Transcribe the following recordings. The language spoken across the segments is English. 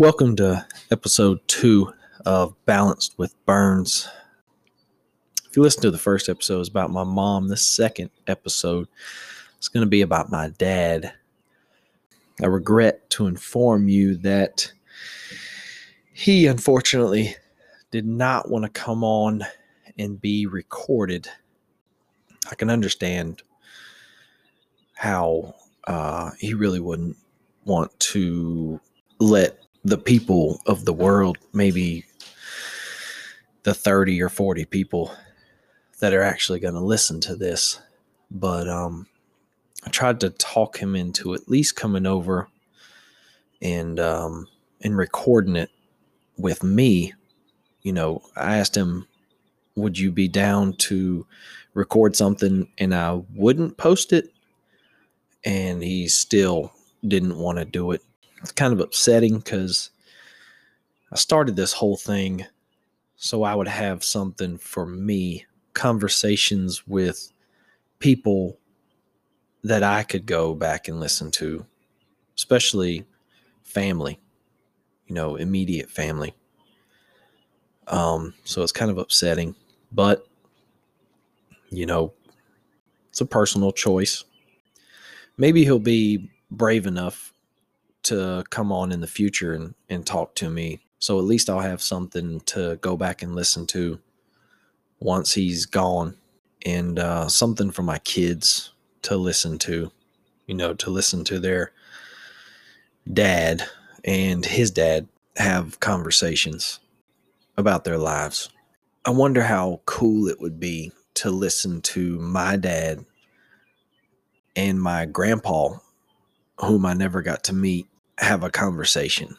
Welcome to episode two of Balanced with Burns. If you listen to the first episode, it's about my mom. The second episode is going to be about my dad. I regret to inform you that he unfortunately did not want to come on and be recorded. I can understand how uh, he really wouldn't want to let the people of the world, maybe the 30 or 40 people that are actually going to listen to this. But um, I tried to talk him into at least coming over and um, and recording it with me. You know, I asked him, "Would you be down to record something?" And I wouldn't post it, and he still didn't want to do it it's kind of upsetting because I started this whole thing so I would have something for me, conversations with people that I could go back and listen to, especially family, you know, immediate family. Um, so it's kind of upsetting, but you know, it's a personal choice. Maybe he'll be brave enough to come on in the future and, and talk to me. So at least I'll have something to go back and listen to once he's gone and uh, something for my kids to listen to, you know, to listen to their dad and his dad have conversations about their lives. I wonder how cool it would be to listen to my dad and my grandpa, whom I never got to meet, have a conversation.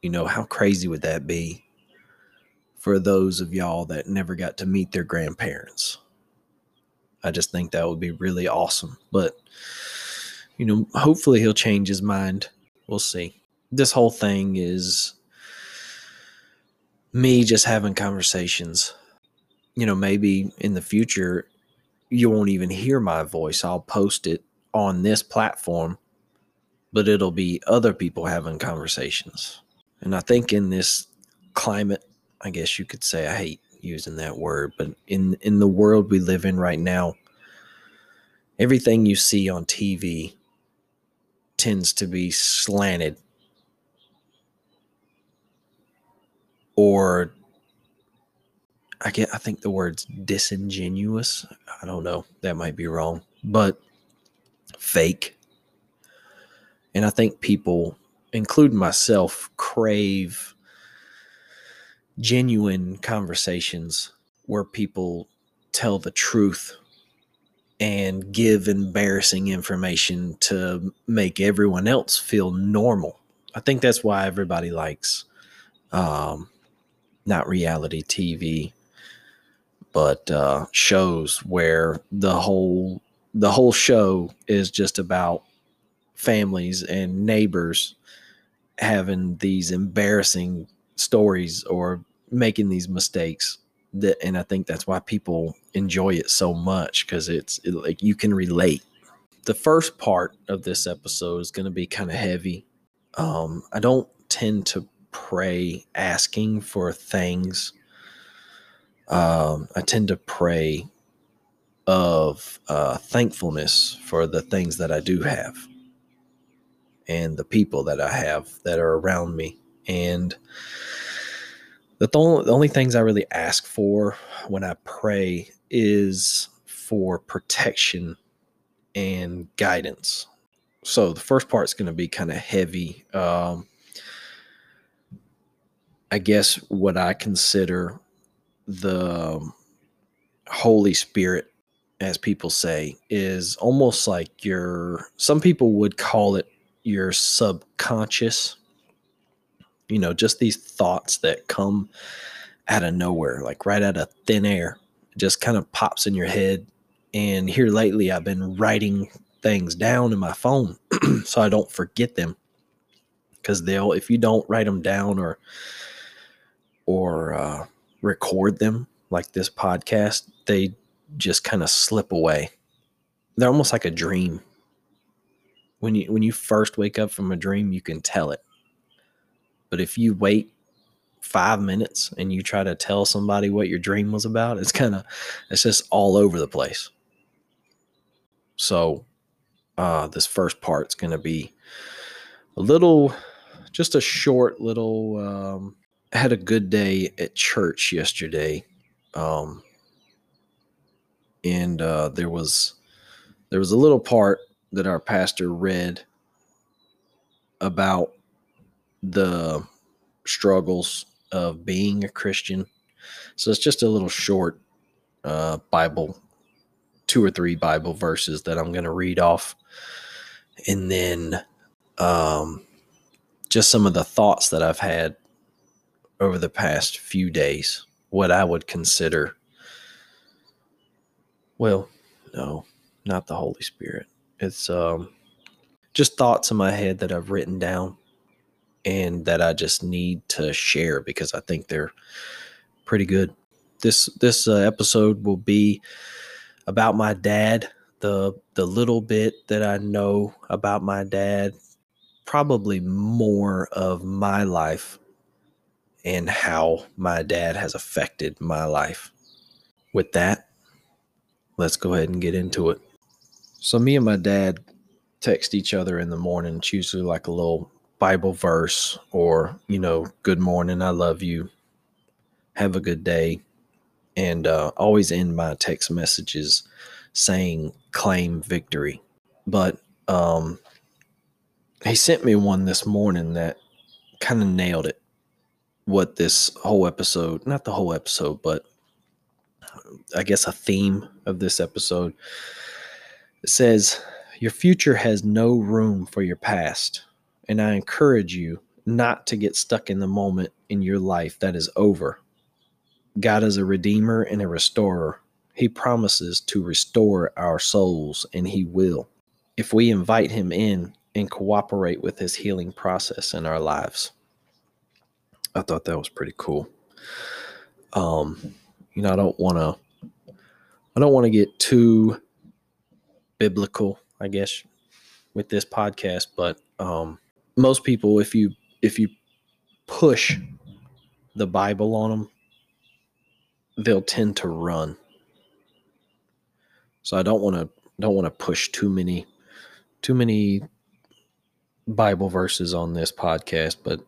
You know, how crazy would that be for those of y'all that never got to meet their grandparents? I just think that would be really awesome. But, you know, hopefully he'll change his mind. We'll see. This whole thing is me just having conversations. You know, maybe in the future, you won't even hear my voice. I'll post it on this platform but it'll be other people having conversations. And I think in this climate, I guess you could say I hate using that word, but in in the world we live in right now, everything you see on TV tends to be slanted or I get I think the word's disingenuous. I don't know. That might be wrong. But fake and I think people, including myself, crave genuine conversations where people tell the truth and give embarrassing information to make everyone else feel normal. I think that's why everybody likes um, not reality TV, but uh, shows where the whole the whole show is just about families and neighbors having these embarrassing stories or making these mistakes that and i think that's why people enjoy it so much because it's it, like you can relate. The first part of this episode is going to be kind of heavy. Um i don't tend to pray asking for things. Um i tend to pray of uh thankfulness for the things that i do have and the people that I have that are around me. And the, th- the only things I really ask for when I pray is for protection and guidance. So the first part is going to be kind of heavy. Um, I guess what I consider the Holy Spirit, as people say, is almost like your, some people would call it your subconscious you know just these thoughts that come out of nowhere like right out of thin air it just kind of pops in your head. And here lately i've been writing things down in my phone so i don't forget them. Because they'll if you don't write them down or or uh, record them like this podcast they just kind of slip away. They're almost like a dream when you when you first wake up from a dream, you can tell it. But if you wait five minutes and you try to tell somebody what your dream was about, it's kind of, it's just all over the place. So, uh, this first part's going to be a little, just a short little, um, I had a good day at church yesterday. Um, and, uh, there was, there was a little part that our pastor read about the struggles of being a Christian. So it's just a little short uh, Bible, two or three Bible verses that I'm going to read off. And then um, just some of the thoughts that I've had over the past few days, what I would consider, well, no, not the Holy Spirit. It's um, just thoughts in my head that I've written down and that I just need to share because I think they're pretty good. This this uh, episode will be about my dad, the the little bit that I know about my dad, probably more of my life and how my dad has affected my life. With that, let's go ahead and get into it. So me and my dad text each other in the morning. It's usually like a little Bible verse or, you know, good morning, I love you, have a good day. And uh, always end my text messages saying claim victory. But um, he sent me one this morning that kind of nailed it. What this whole episode, not the whole episode, but I guess a theme of this episode. It says, Your future has no room for your past and I encourage you not to get stuck in the moment in your life that is over. God is a redeemer and a restorer. He promises to restore our souls, and He will if we invite Him in and cooperate with His healing process in our lives. I thought that was pretty cool. Um, you know, I don't want to, I don't want to get too biblical, I guess, with this podcast, but um, most people if you if you push the bible on them they'll tend to run. So i don't want to don't want to push too many too many bible verses on this podcast but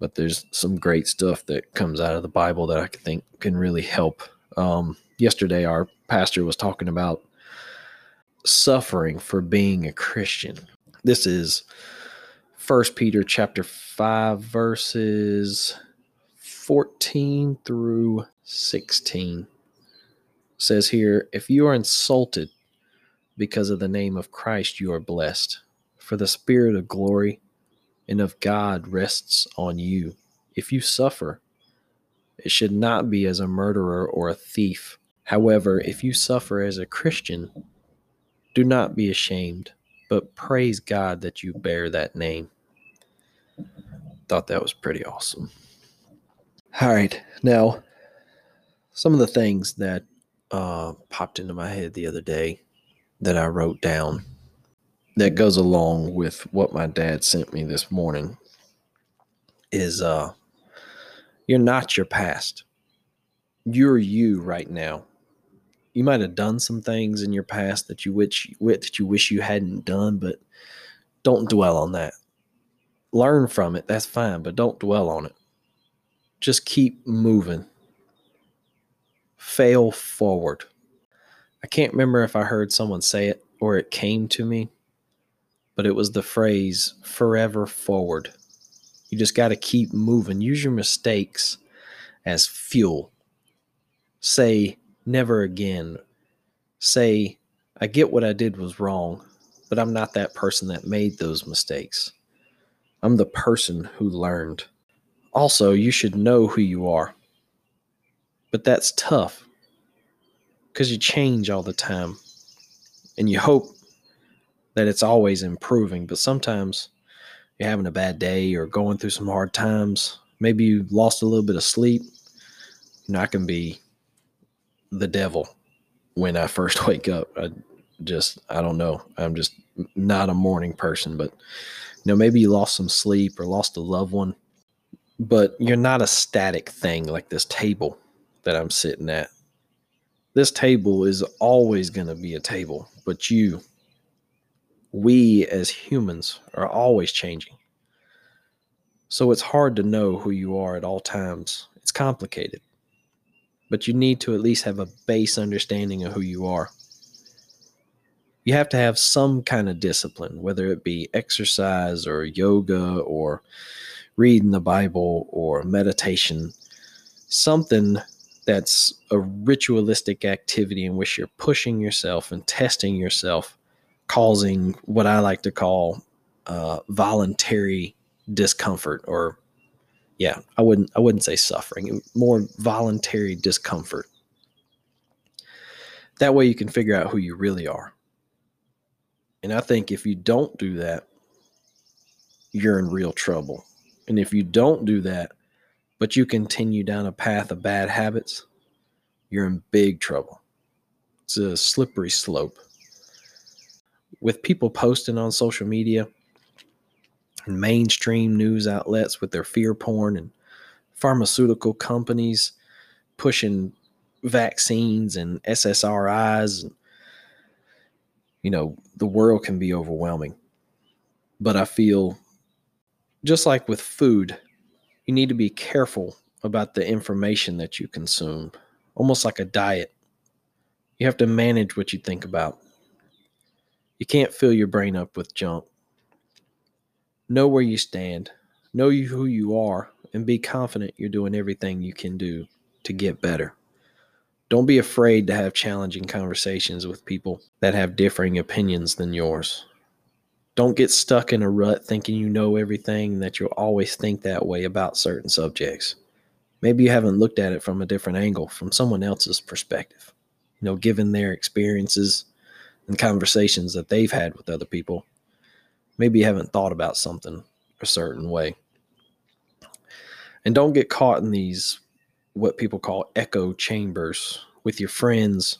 but there's some great stuff that comes out of the bible that i think can really help. Um, yesterday our pastor was talking about suffering for being a christian. This is First Peter chapter 5 verses 14 through 16 says here if you are insulted because of the name of Christ you are blessed. For the spirit of glory and of God rests on you. If you suffer it should not be as a murderer or a thief. However if you suffer as a Christian do not be ashamed but praise God that you bear that name thought that was pretty awesome. All right, now some of the things that uh, popped into my head the other day that I wrote down that goes along with what my dad sent me this morning is uh, you're not your past. You're you right now. You might have done some things in your past that you wish that you wish you hadn't done, but don't dwell on that learn from it, that's fine, but don't dwell on it. Just keep moving. Fail forward. I can't remember if I heard someone say it or it came to me, but it was the phrase forever forward. You just got to keep moving. Use your mistakes as fuel. Say never again. Say, I get what I did was wrong, but I'm not that person that made those mistakes. I'm the person who learned. Also, you should know who you are. But that's tough because you change all the time and you hope that it's always improving. But sometimes you're having a bad day or going through some hard times. Maybe you lost a little bit of sleep. You know, I can be the devil when I first wake up. I just, I don't know. I'm just not a morning person, but you know, maybe you lost some sleep or lost a loved one. but you're not a static thing like this table that I'm sitting at. This table is always going to be a table, but you, we as humans, are always changing. So it's hard to know who you are at all times. It's complicated, but you need to at least have a base understanding of who you are. You have to have some kind of discipline, whether it be exercise or yoga or reading the Bible or meditation, something that's a ritualistic activity in which you're pushing yourself and testing yourself, causing what I like to call uh, voluntary discomfort or yeah i wouldn't i wouldn't say suffering more voluntary discomfort that way you can figure out who you really are and i think if you don't do that you're in real trouble and if you don't do that, but you continue down a path of bad habits, you're in big trouble. It's a slippery slope. With people posting on social media and mainstream news outlets with their fear porn and pharmaceutical companies pushing vaccines and SSRIs, you know, the world can be overwhelming. But I feel just like with food, you need to be careful about the information that you consume, almost like a diet. You have to manage what you think about. You can't fill your brain up with junk. Know where you stand, know who you are, and be confident you're doing everything you can do to get better. Don't be afraid to have challenging conversations with people that have differing opinions than yours. Don't get stuck in a rut thinking you know everything, that you'll always think that way about certain subjects. Maybe you haven't looked at it from a different angle, from someone else's perspective. You know, given their experiences and conversations that they've had with other people, maybe you haven't thought about something a certain way. And don't get caught in these, what people call echo chambers with your friends,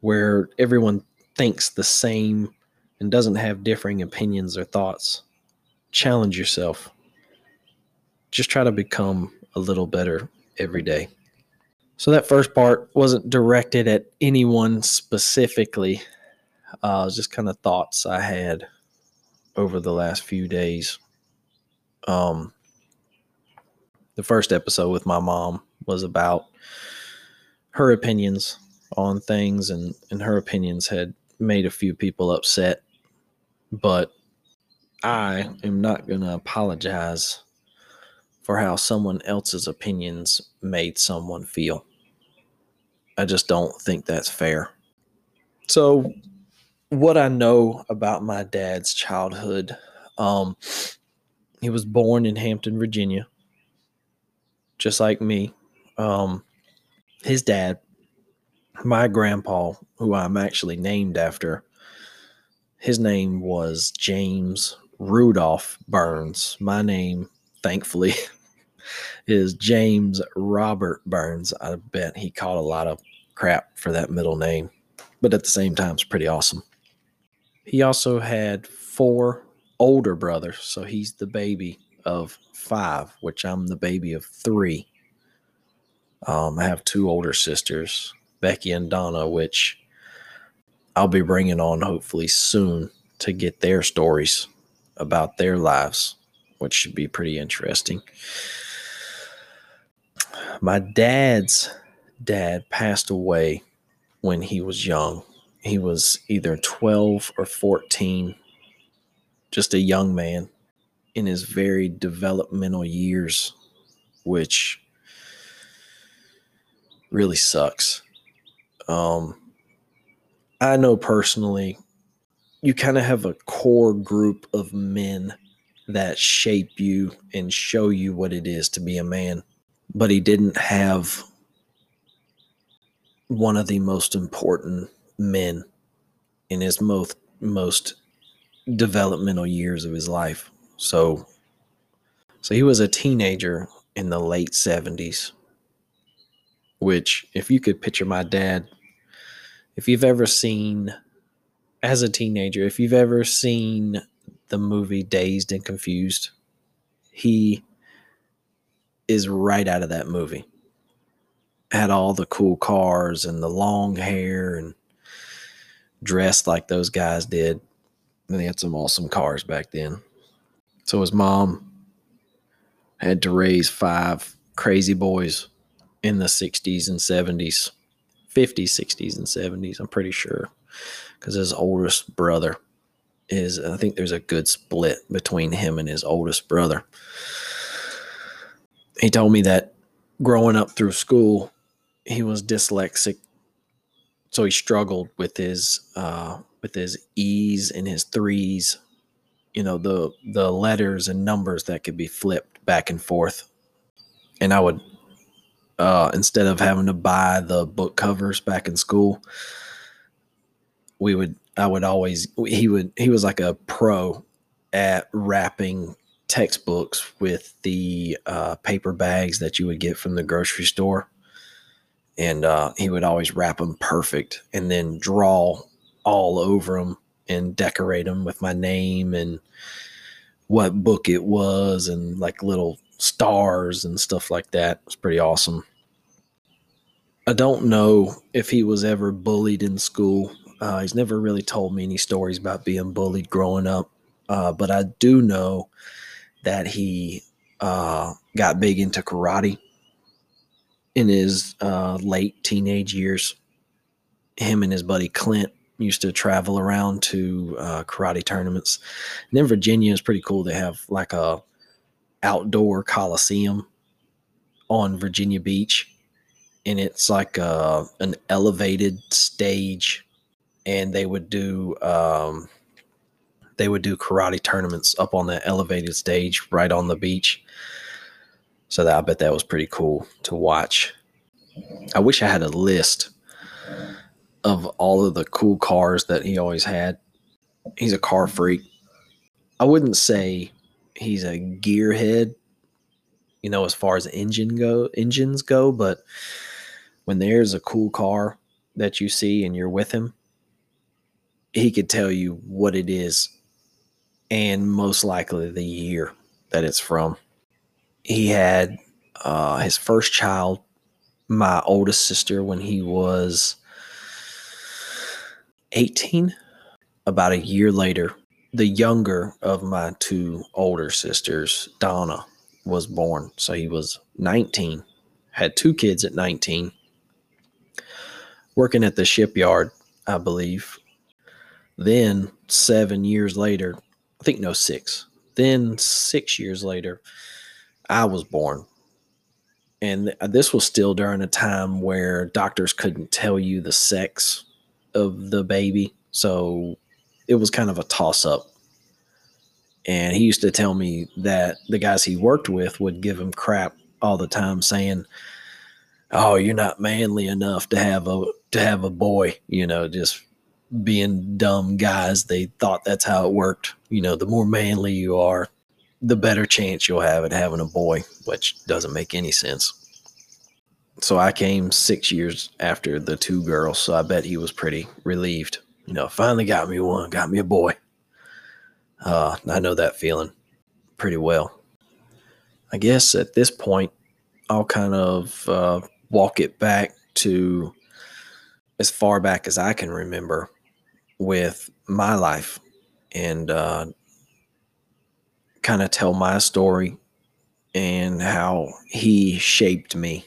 where everyone thinks the same and doesn't have differing opinions or thoughts. Challenge yourself. Just try to become a little better every day. So, that first part wasn't directed at anyone specifically, uh, just kind of thoughts I had over the last few days. Um, the first episode with my mom was about her opinions on things, and, and her opinions had made a few people upset but I am not going to apologize for how someone else's opinions made someone feel. I just don't think that's fair. So, what I know about my dad's childhood, um, he was born in Hampton, Virginia, just like me. Um, his dad, my grandpa, who I'm actually named after, his name was James Rudolph Burns. My name, thankfully, is James Robert Burns. I bet he caught a lot of crap for that middle name, but at the same time, it's pretty awesome. He also had four older brothers, so he's the baby of five, which I'm the baby of three. Um, I have two older sisters, Becky and Donna, which I'll be bringing on hopefully soon to get their stories about their lives, which should be pretty interesting. My dad's dad passed away when he was young. He was either 12 or 14, just a young man in his very developmental years, which really sucks. Um, I know personally, you kind of have a core group of men that shape you and show you what it is to be a man. But he didn't have one of the most important men in his most most developmental years of his life. So so he was a teenager in the late 70s which if you could picture my dad if you've ever seen as a teenager, if you've ever seen the movie Dazed and Confused, he is right out of that movie. Had all the cool cars and the long hair and dressed like those guys did. And they had some awesome cars back then. So his mom had to raise five crazy boys in the 60s and 70s, 50s, 60s, and 70s, I'm pretty sure. Because his oldest brother is, I think there's a good split between him and his oldest brother. He told me that growing up through school, he was dyslexic. So he struggled with his uh, with his E's and his threes, you know, the the letters and numbers that could be flipped back and forth. And I would uh, instead of having to buy the book covers back in school, we would I would always he would he was like a pro at wrapping textbooks with the uh, paper bags that you would get from the grocery store, and uh, he would always wrap them perfect and then draw all over them and decorate them with my name and what book it was and like little stars and stuff like that. It was pretty awesome. I don't know if he was ever bullied in school. Uh, he's never really told me any stories about being bullied growing up, uh, but I do know that he uh, got big into karate in his uh, late teenage years. Him and his buddy Clint used to travel around to uh, karate tournaments. And in Virginia, is pretty cool. They have like a outdoor coliseum on Virginia Beach, and it's like a, uh, an elevated stage, and they would do um, they would do karate tournaments up on that elevated stage right on the beach. So that I bet that was pretty cool to watch. I wish I had a list of all of the cool cars that he always had. He's a car freak. I wouldn't say he's a gearhead, you know, as far as engine go engines go, but when there's a cool car that you see and you're with him, he could tell you what it is and most likely the year that it's from. He had uh, his first child, my oldest sister, when he was 18. About a year later, the younger of my two older sisters, Donna, was born. So he was 19, had two kids at 19, working at the shipyard, I believe. Then, seven years later, I think no, six. Then, six years later, I was born. And uh, this was still during a time where doctors couldn't tell you the sex of the baby. So it was kind of a toss up. And he used to tell me that the guys he worked with would give him crap all the time saying, "Oh, you're not manly enough to have a to have a boy," you know, just being dumb guys. They thought that's how it worked. You know, the more manly you are, the better chance you'll have at having a boy, which doesn't make any sense so I came six years after the two girls, so I bet he was pretty relieved. You know, finally got me one, got me a boy. Uh, I know that feeling pretty well. I guess at this point, I'll kind of uh, walk it back to as far back as I can remember with my life and uh, kind of tell my story and how he shaped me.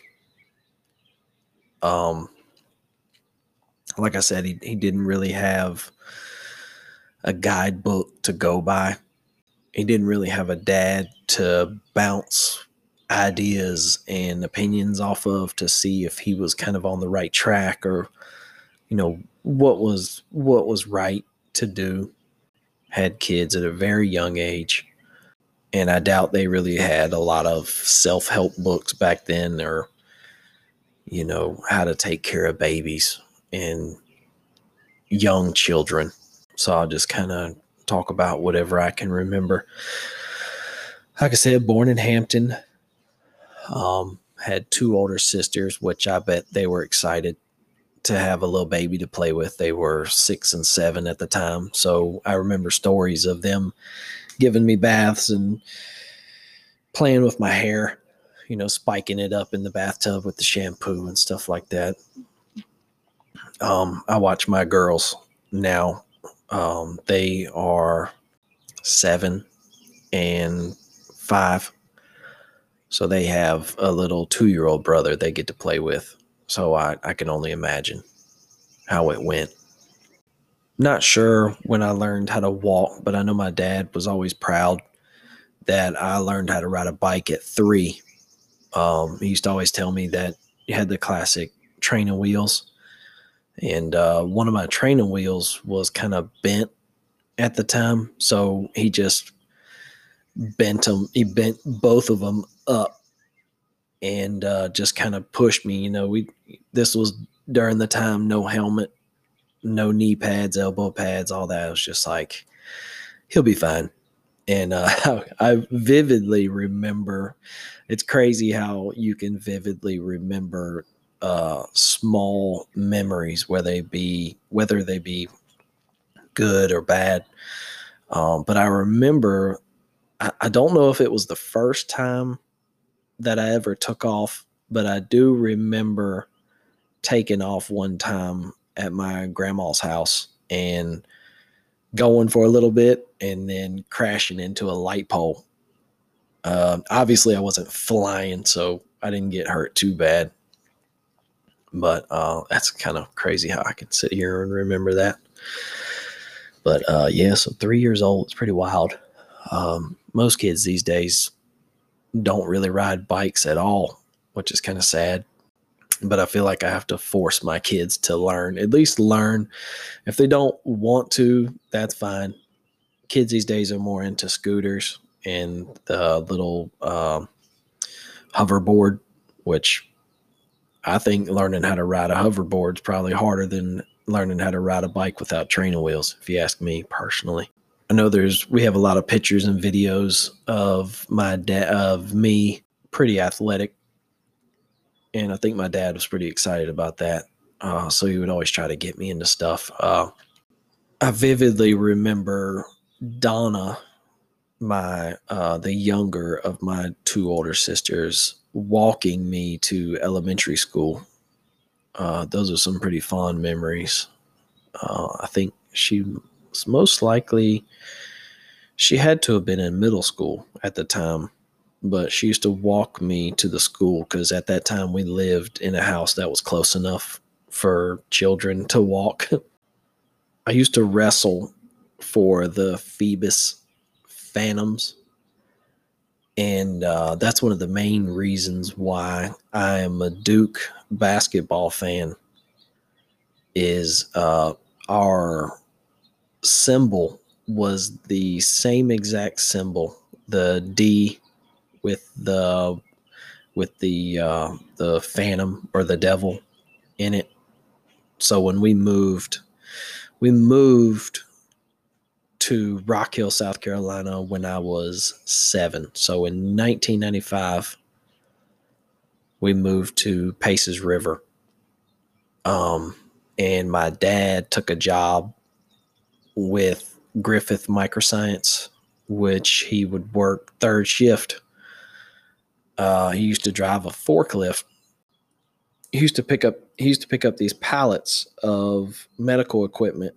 Um, like I said, he, he didn't really have a guidebook to go by. He didn't really have a dad to bounce ideas and opinions off of to see if he was kind of on the right track or you know what was what was right to do. Had kids at a very young age and i doubt they really had a lot of self-help books back then or you know, how to take care of babies and young children. So I'll just kind of talk about whatever I can remember. Like I said, born in Hampton, um, had two older sisters, which I bet they were excited to have a little baby to play with. They were six and seven at the time. So I remember stories of them giving me baths and playing with my hair you know, spiking it up in the bathtub with the shampoo and stuff like that. Um, I watch my girls now. Um, they are seven and five. So they have a little two year old brother they get to play with. So I, I can only imagine how it went. Not sure when I learned how to walk, but I know my dad was always proud that I learned how to ride a bike at three. Um, he used to always tell me that you had the classic training wheels. And uh, one of my training wheels was kind of bent at the time. So he just bent them, he bent both of them up and uh, just kind of pushed me. You know, we, this was during the time, no helmet, no knee pads, elbow pads, all that. It was just like, he'll be fine. And uh, I vividly remember, it's crazy how you can vividly remember uh, small memories, whether they be whether they be good or bad. Um, but I remember, I, I don't know if it was the first time that I ever took off, but I do remember taking off one time at my grandma's house and going for a little bit and then crashing into a light pole. Uh, obviously, I wasn't flying, so I didn't get hurt too bad. But uh, that's kind of crazy how I can sit here and remember that. But uh, yeah, so three years old, it's pretty wild. Um, most kids these days don't really ride bikes at all, which is kind of sad. But I feel like I have to force my kids to learn, at least learn. If they don't want to, that's fine. Kids these days are more into scooters and the little uh, hoverboard, which I think learning how to ride a hoverboard is probably harder than learning how to ride a bike without training wheels, if you ask me personally. I know there's we have a lot of pictures and videos of my dad of me pretty athletic, and I think my dad was pretty excited about that. Uh, so he would always try to get me into stuff. Uh, I vividly remember Donna, my uh, the younger of my two older sisters, walking me to elementary school. Uh, those are some pretty fond memories. Uh, I think she was most likely she had to have been in middle school at the time, but she used to walk me to the school because at that time we lived in a house that was close enough for children to walk. I used to wrestle for the Phoebus Phantoms and uh, that's one of the main reasons why I am a Duke basketball fan. Is uh, our symbol was the same exact symbol, the D with the with the uh, the phantom or the devil in it. So when we moved, we moved to Rock Hill, South Carolina when I was seven. So in 1995, we moved to Paces River. Um, and my dad took a job with Griffith Microscience, which he would work third shift. Uh, he used to drive a forklift. He used to pick up he used to pick up these pallets of medical equipment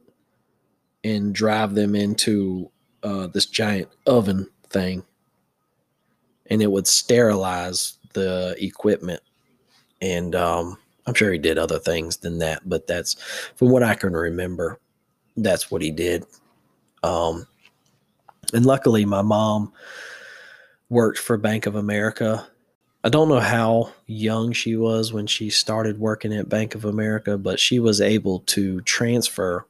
and drive them into uh, this giant oven thing, and it would sterilize the equipment. And um, I'm sure he did other things than that, but that's from what I can remember. That's what he did. Um, and luckily, my mom worked for Bank of America. I don't know how young she was when she started working at Bank of America, but she was able to transfer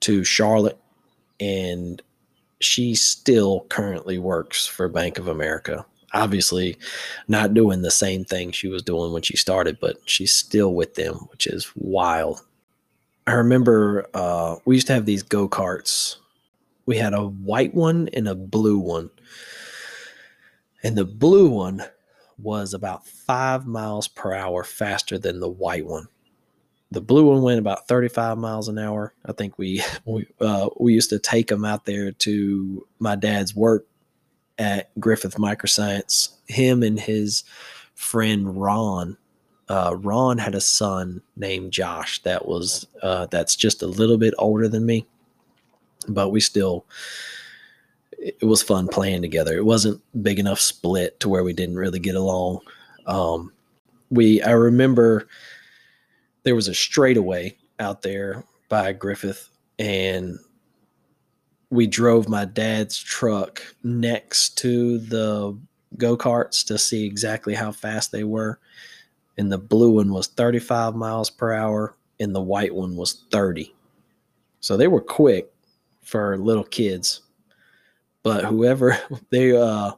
to Charlotte, and she still currently works for Bank of America. Obviously, not doing the same thing she was doing when she started, but she's still with them, which is wild. I remember uh, we used to have these go karts. We had a white one and a blue one. And the blue one was about five miles per hour faster than the white one the blue one went about 35 miles an hour. I think we we uh, we used to take them out there to my dad's work at Griffith Microscience. Him and his friend Ron. Uh, Ron had a son named Josh that was uh, that's just a little bit older than me, but we still it was fun playing together. It wasn't big enough split to where we didn't really get along. Um, we I remember there was a straightaway out there by Griffith, and we drove my dad's truck next to the go karts to see exactly how fast they were. And the blue one was 35 miles per hour, and the white one was 30. So they were quick for little kids. But whoever they uh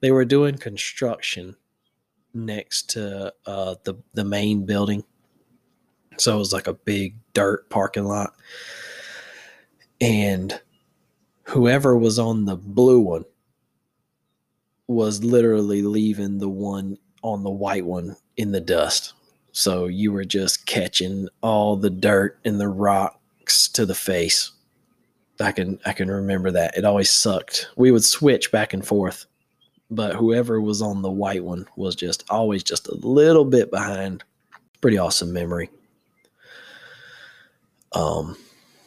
they were doing construction next to uh the the main building. So it was like a big dirt parking lot. And whoever was on the blue one was literally leaving the one on the white one in the dust. So you were just catching all the dirt and the rocks to the face. I can I can remember that. It always sucked. We would switch back and forth, but whoever was on the white one was just always just a little bit behind. Pretty awesome memory. Um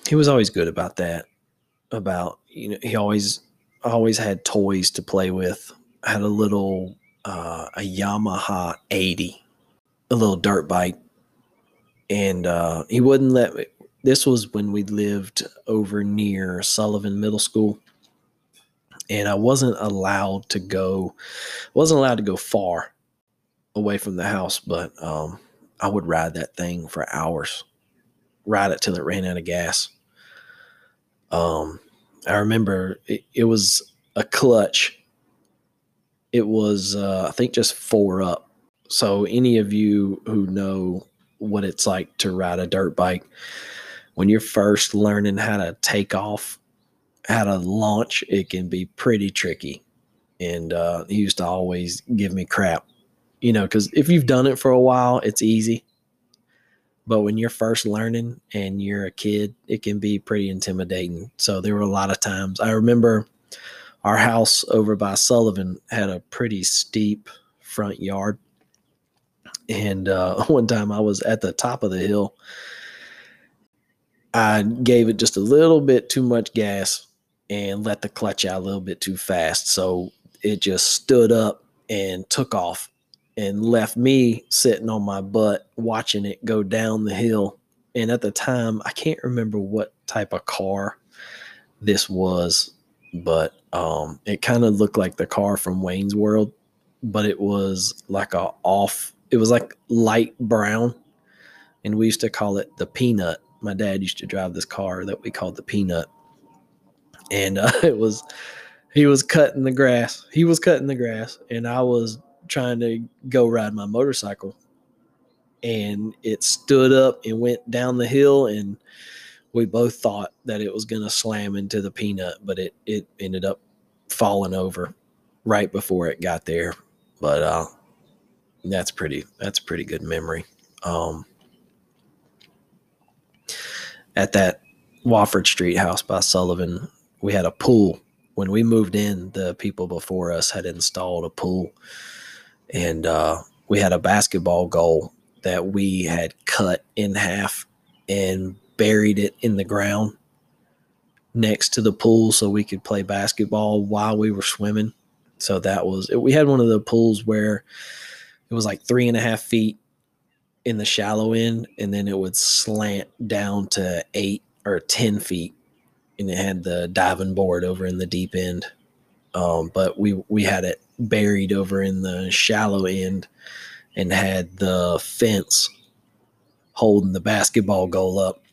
he was always good about that. About you know, he always always had toys to play with. Had a little uh, a Yamaha 80, a little dirt bike, and uh, he wouldn't let me. This was when we lived over near Sullivan Middle School, and I wasn't allowed to go. wasn't allowed to go far away from the house, but um, I would ride that thing for hours, ride it till it ran out of gas. Um, I remember it, it was a clutch. It was, uh, I think, just four up. So, any of you who know what it's like to ride a dirt bike, when you're first learning how to take off, how to launch, it can be pretty tricky. And uh, he used to always give me crap, you know, because if you've done it for a while, it's easy. But when you're first learning and you're a kid, it can be pretty intimidating. So there were a lot of times. I remember our house over by Sullivan had a pretty steep front yard. And uh, one time I was at the top of the hill. I gave it just a little bit too much gas and let the clutch out a little bit too fast. So it just stood up and took off and left me sitting on my butt watching it go down the hill. And at the time, I can't remember what type of car this was, but um, it kind of looked like the car from Wayne's World, but it was like a off. It was like light brown, and we used to call it the Peanut. My dad used to drive this car that we called the Peanut, and uh, it was he was cutting the grass. He was cutting the grass, and I was trying to go ride my motorcycle. And it stood up and went down the hill and we both thought that it was going to slam into the peanut but it it ended up falling over right before it got there. But uh that's pretty that's a pretty good memory. Um at that Wofford Street house by Sullivan we had a pool when we moved in the people before us had installed a pool and uh, we had a basketball goal that we had cut in half and buried it in the ground next to the pool so we could play basketball while we were swimming. So that was we had one of the pools where it was like three and a half feet in the shallow end, and then it would slant down to eight or ten feet, and it had the diving board over in the deep end. Um, but we we had it buried over in the shallow end and had the fence holding the basketball goal up.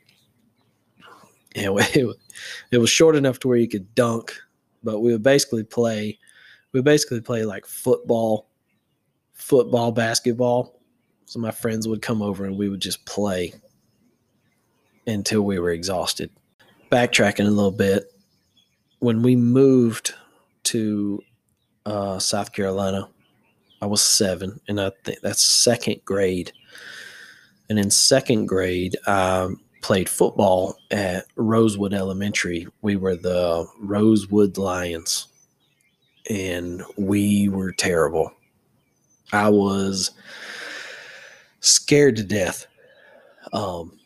And it, it was short enough to where you could dunk, but we would basically play we basically play like football, football, basketball. So my friends would come over and we would just play until we were exhausted. Backtracking a little bit, when we moved to uh, South Carolina. I was seven, and I think that's second grade. And in second grade, I played football at Rosewood Elementary. We were the Rosewood Lions. and we were terrible. I was scared to death. Um,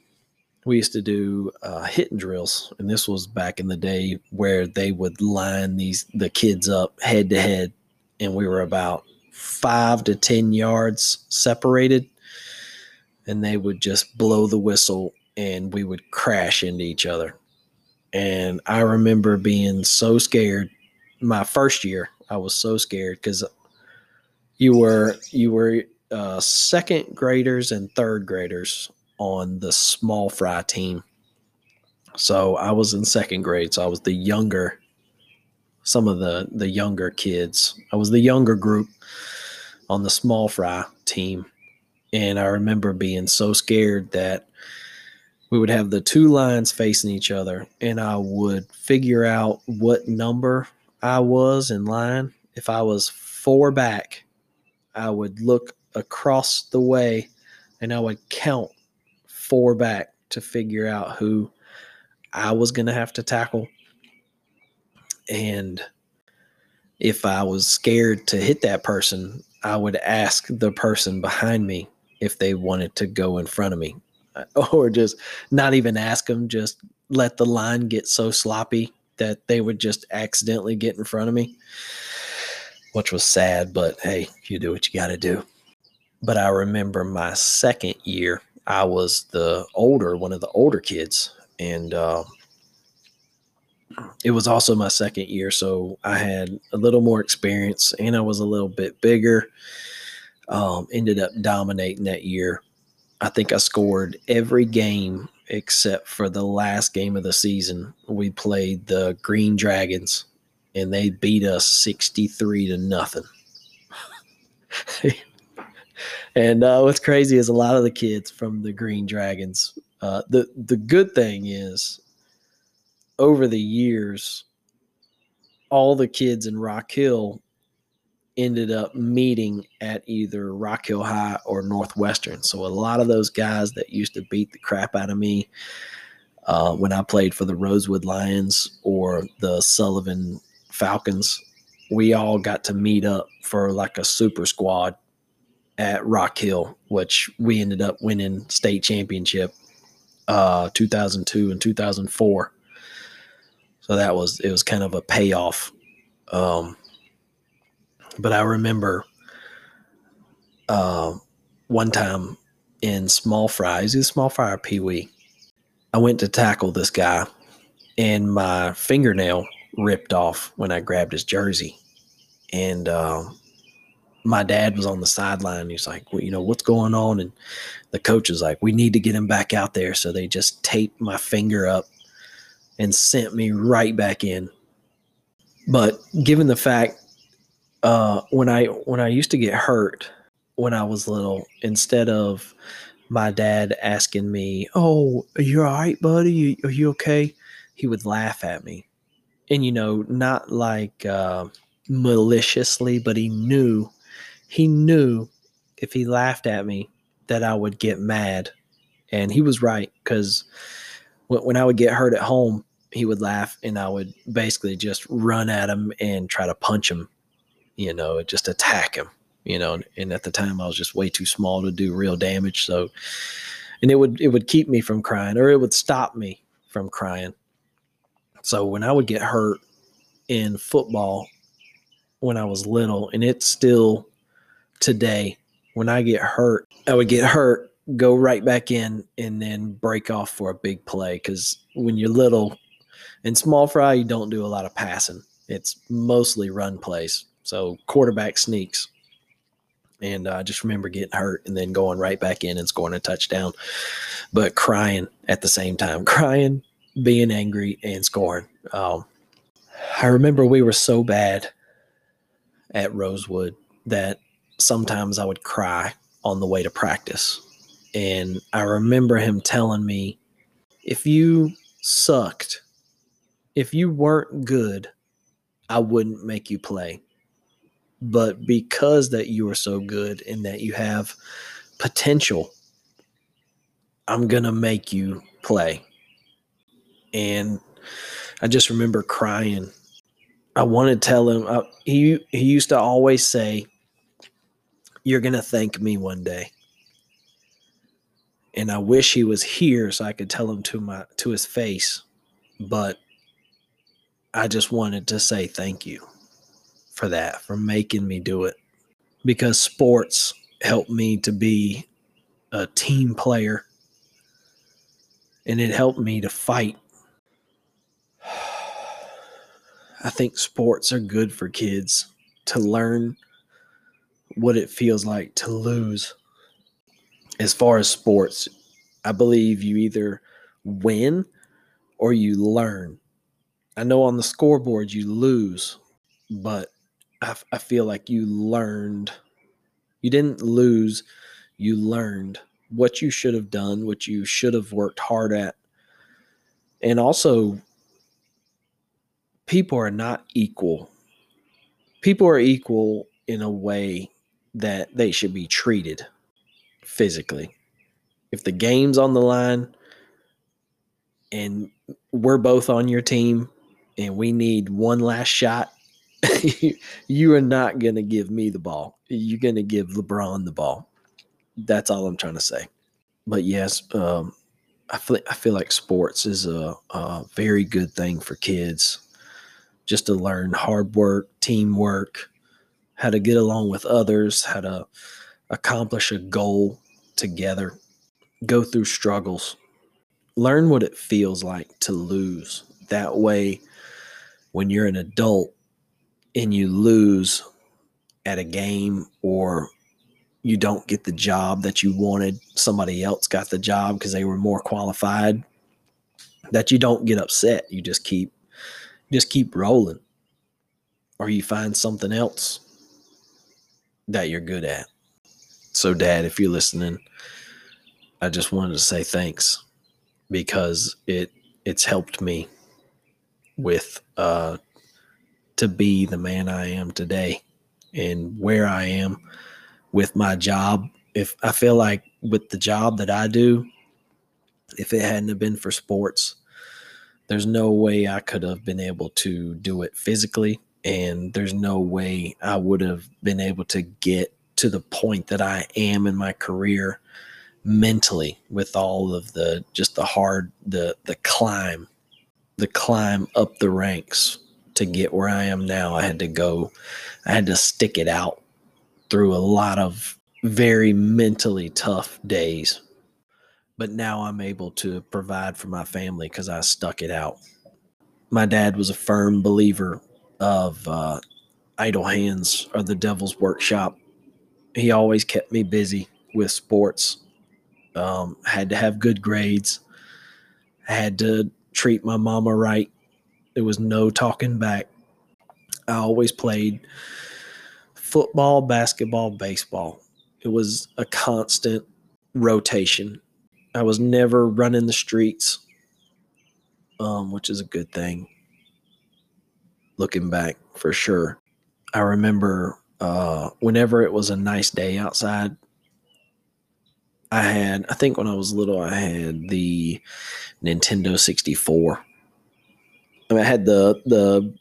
we used to do uh, hitting drills, and this was back in the day where they would line these the kids up head to head, and we were about five to ten yards separated, and they would just blow the whistle, and we would crash into each other. And I remember being so scared. My first year, I was so scared because you were you were uh, second graders and third graders on the small fry team. So I was in second grade, so I was the younger some of the the younger kids. I was the younger group on the small fry team. And I remember being so scared that we would have the two lines facing each other and I would figure out what number I was in line. If I was four back, I would look across the way and I would count four back to figure out who I was going to have to tackle. And if I was scared to hit that person, I would ask the person behind me if they wanted to go in front of me or just not even ask them, just let the line get so sloppy that they would just accidentally get in front of me, which was sad, but hey, you do what you got to do. But I remember my second year, I was the older, one of the older kids. And uh, it was also my second year. So I had a little more experience and I was a little bit bigger. Um, ended up dominating that year. I think I scored every game except for the last game of the season. We played the Green Dragons and they beat us 63 to nothing. And uh, what's crazy is a lot of the kids from the Green Dragons. Uh, the the good thing is, over the years, all the kids in Rock Hill ended up meeting at either Rock Hill High or Northwestern. So a lot of those guys that used to beat the crap out of me uh, when I played for the Rosewood Lions or the Sullivan Falcons, we all got to meet up for like a super squad at Rock Hill, which we ended up winning state championship uh 2002 and 2004. So that was it was kind of a payoff. Um but I remember uh, one time in small fries, is small fry pee wee. I went to tackle this guy and my fingernail ripped off when I grabbed his jersey. And uh, my dad was on the sideline. He's like, well, you know, what's going on? And the coach is like, we need to get him back out there. So they just taped my finger up and sent me right back in. But given the fact, uh, when I when I used to get hurt when I was little, instead of my dad asking me, "Oh, are you all right, buddy? Are you okay?" He would laugh at me, and you know, not like uh, maliciously, but he knew he knew if he laughed at me that I would get mad. And he was right because when I would get hurt at home, he would laugh and I would basically just run at him and try to punch him, you know, just attack him, you know. And at the time, I was just way too small to do real damage. So, and it would it would keep me from crying or it would stop me from crying. So when I would get hurt in football when I was little, and it still today when I get hurt, I would get hurt, go right back in, and then break off for a big play. Because when you're little and small fry, you don't do a lot of passing. It's mostly run plays. So quarterback sneaks. And I just remember getting hurt and then going right back in and scoring a touchdown, but crying at the same time, crying, being angry, and scoring. Um, I remember we were so bad at Rosewood that sometimes I would cry on the way to practice. And I remember him telling me, if you sucked, if you weren't good, I wouldn't make you play. But because that you are so good and that you have potential, I'm going to make you play. And I just remember crying. I want to tell him. Uh, he he used to always say, "You're gonna thank me one day." And I wish he was here so I could tell him to my to his face, but I just wanted to say thank you for that, for making me do it. Because sports helped me to be a team player and it helped me to fight. I think sports are good for kids to learn what it feels like to lose. As far as sports, I believe you either win or you learn. I know on the scoreboard you lose, but I, I feel like you learned. You didn't lose, you learned what you should have done, what you should have worked hard at. And also, people are not equal. People are equal in a way that they should be treated physically. If the game's on the line and we're both on your team and we need one last shot, you are not going to give me the ball. You're going to give LeBron the ball. That's all I'm trying to say. But yes, um, I feel I feel like sports is a, a very good thing for kids, just to learn hard work, teamwork, how to get along with others, how to accomplish a goal together, go through struggles, learn what it feels like to lose. That way, when you're an adult and you lose at a game or you don't get the job that you wanted, somebody else got the job because they were more qualified, that you don't get upset. You just keep just keep rolling. Or you find something else that you're good at. So dad, if you're listening, I just wanted to say thanks because it it's helped me with uh to be the man I am today and where I am with my job. If I feel like with the job that I do, if it hadn't have been for sports, there's no way I could have been able to do it physically. And there's no way I would have been able to get to the point that I am in my career mentally with all of the just the hard the the climb the climb up the ranks to get where I am now I had to go I had to stick it out through a lot of very mentally tough days. But now I'm able to provide for my family because I stuck it out. My dad was a firm believer of uh, idle hands or the devil's workshop. He always kept me busy with sports. Um, had to have good grades. Had to treat my mama right. There was no talking back. I always played football, basketball, baseball. It was a constant rotation. I was never running the streets, um, which is a good thing. Looking back, for sure. I remember uh, whenever it was a nice day outside, I had, I think when I was little, I had the Nintendo 64. I, mean, I had the the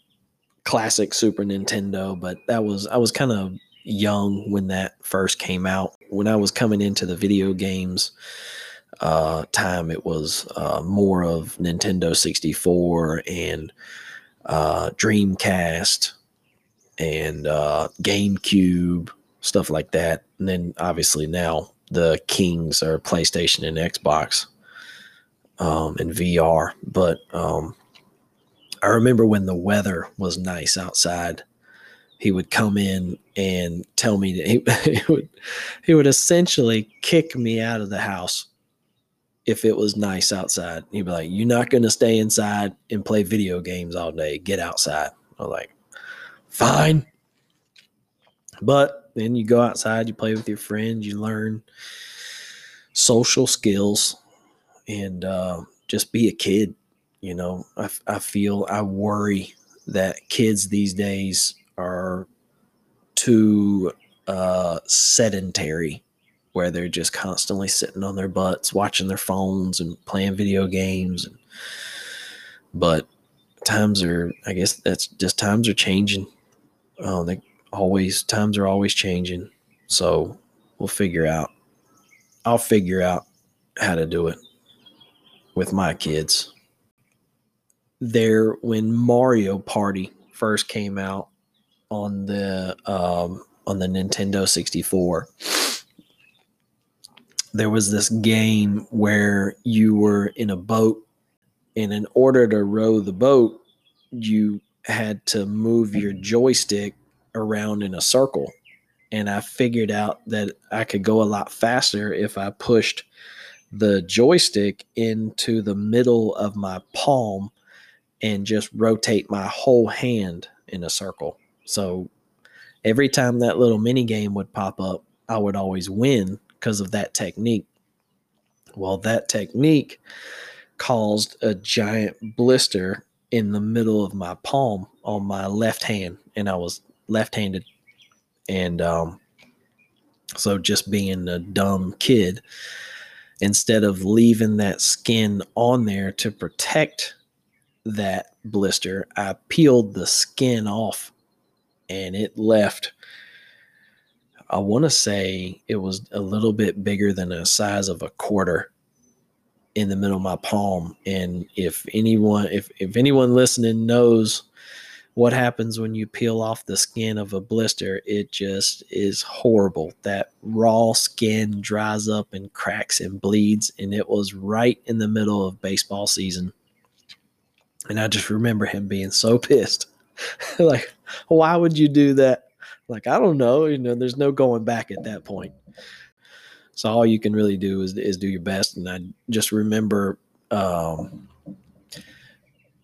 classic Super Nintendo, but that was I was kind of young when that first came out. When I was coming into the video games uh, time, it was uh, more of Nintendo 64 and uh, Dreamcast and uh, GameCube, stuff like that. And then obviously now the kings are PlayStation and Xbox um, and VR. But um, I remember when the weather was nice outside, he would come in and tell me that he, he would he would essentially kick me out of the house if it was nice outside. He'd be like, "You're not going to stay inside and play video games all day. Get outside." I'm like, "Fine." But then you go outside, you play with your friends, you learn social skills, and uh, just be a kid. You know, I, I feel I worry that kids these days are too uh, sedentary, where they're just constantly sitting on their butts, watching their phones and playing video games. But times are, I guess that's just times are changing. Oh, they always, times are always changing. So we'll figure out, I'll figure out how to do it with my kids. There, when Mario Party first came out on the um, on the Nintendo 64, there was this game where you were in a boat, and in order to row the boat, you had to move your joystick around in a circle. And I figured out that I could go a lot faster if I pushed the joystick into the middle of my palm and just rotate my whole hand in a circle. So every time that little mini game would pop up, I would always win because of that technique. Well, that technique caused a giant blister in the middle of my palm on my left hand, and I was left handed. And um, so, just being a dumb kid, instead of leaving that skin on there to protect that blister, I peeled the skin off and it left. I want to say it was a little bit bigger than the size of a quarter in the middle of my palm. And if anyone, if, if anyone listening knows what happens when you peel off the skin of a blister, it just is horrible. That raw skin dries up and cracks and bleeds. And it was right in the middle of baseball season. And I just remember him being so pissed. like, why would you do that? Like, I don't know. You know, there's no going back at that point. So all you can really do is is do your best. And I just remember um,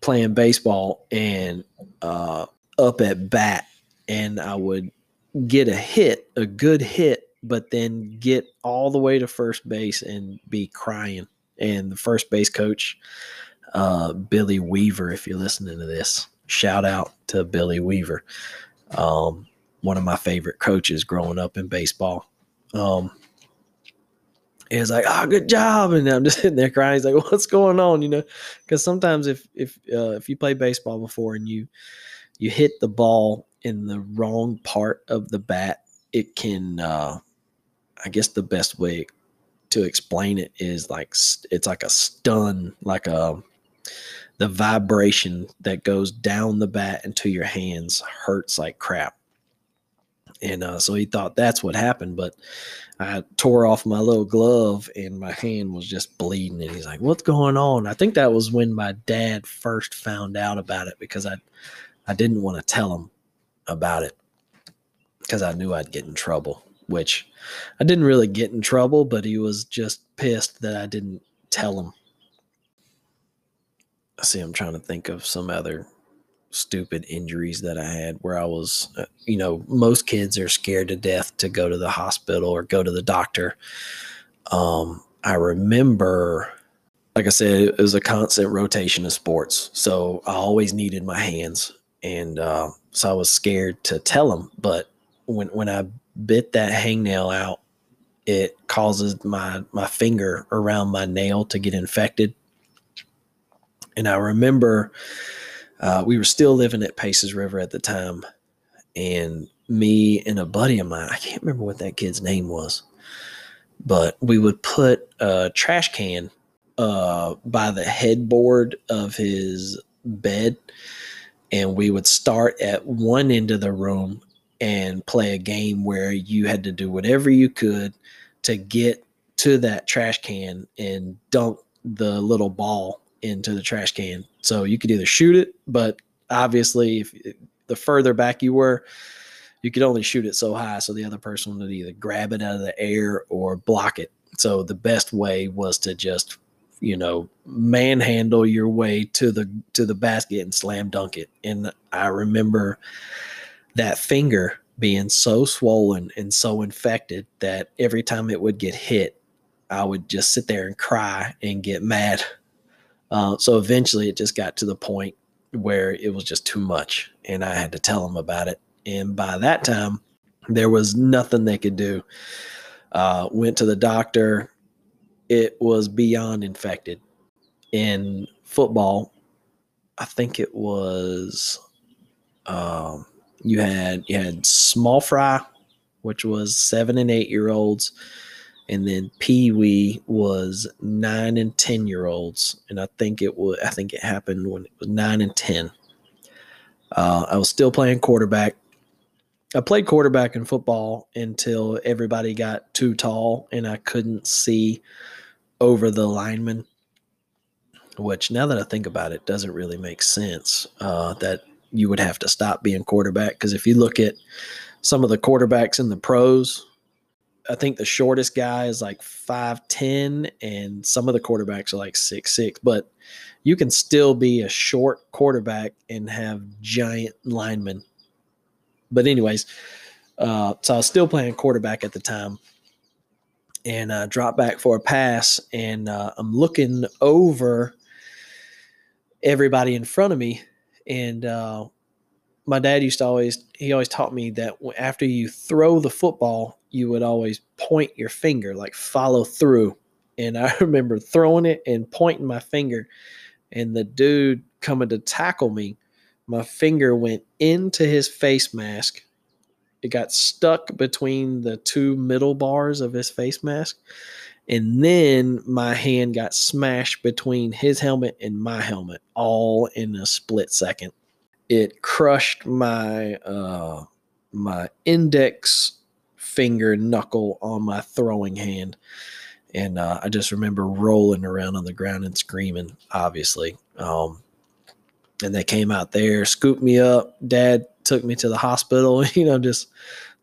playing baseball and uh, up at bat, and I would get a hit, a good hit, but then get all the way to first base and be crying. And the first base coach, uh, Billy Weaver, if you're listening to this, shout out to Billy Weaver, um, one of my favorite coaches growing up in baseball. Um, he's like, "Ah, oh, good job," and I'm just sitting there crying. He's like, "What's going on?" You know, because sometimes if if uh, if you play baseball before and you you hit the ball in the wrong part of the bat, it can. Uh, I guess the best way to explain it is like it's like a stun, like a the vibration that goes down the bat into your hands hurts like crap. And uh, so he thought that's what happened, but I tore off my little glove and my hand was just bleeding. And he's like, "What's going on?" I think that was when my dad first found out about it because I, I didn't want to tell him about it because I knew I'd get in trouble. Which I didn't really get in trouble, but he was just pissed that I didn't tell him I see, I'm trying to think of some other stupid injuries that I had where I was, uh, you know, most kids are scared to death to go to the hospital or go to the doctor. Um, I remember, like I said, it was a constant rotation of sports. So I always needed my hands. And uh, so I was scared to tell them. But when, when I bit that hangnail out, it causes my, my finger around my nail to get infected and I remember uh, we were still living at Paces River at the time, and me and a buddy of mine, I can't remember what that kid's name was, but we would put a trash can uh, by the headboard of his bed, and we would start at one end of the room and play a game where you had to do whatever you could to get to that trash can and dunk the little ball into the trash can. So you could either shoot it, but obviously, if the further back you were, you could only shoot it so high. So the other person would either grab it out of the air or block it. So the best way was to just, you know, manhandle your way to the to the basket and slam dunk it. And I remember that finger being so swollen and so infected that every time it would get hit, I would just sit there and cry and get mad uh, so eventually it just got to the point where it was just too much and I had to tell them about it. And by that time, there was nothing they could do. Uh, went to the doctor. It was beyond infected. In football, I think it was um, you had you had small fry, which was seven and eight year olds, and then Pee Wee was nine and ten year olds, and I think it was I think it happened when it was nine and ten. Uh, I was still playing quarterback. I played quarterback in football until everybody got too tall and I couldn't see over the lineman. Which, now that I think about it, doesn't really make sense. Uh, that you would have to stop being quarterback because if you look at some of the quarterbacks in the pros, I think the shortest guy is like 5'10 and some of the quarterbacks are like six six. But you can still be a short quarterback and have giant linemen. But, anyways, uh, so I was still playing quarterback at the time and uh, dropped back for a pass. And uh, I'm looking over everybody in front of me. And uh, my dad used to always, he always taught me that after you throw the football, you would always point your finger, like follow through. And I remember throwing it and pointing my finger and the dude coming to tackle me, my finger went into his face mask. It got stuck between the two middle bars of his face mask. And then my hand got smashed between his helmet and my helmet, all in a split second. It crushed my uh, my index finger knuckle on my throwing hand and uh, I just remember rolling around on the ground and screaming, obviously. Um, and they came out there, scooped me up. Dad took me to the hospital. You know, just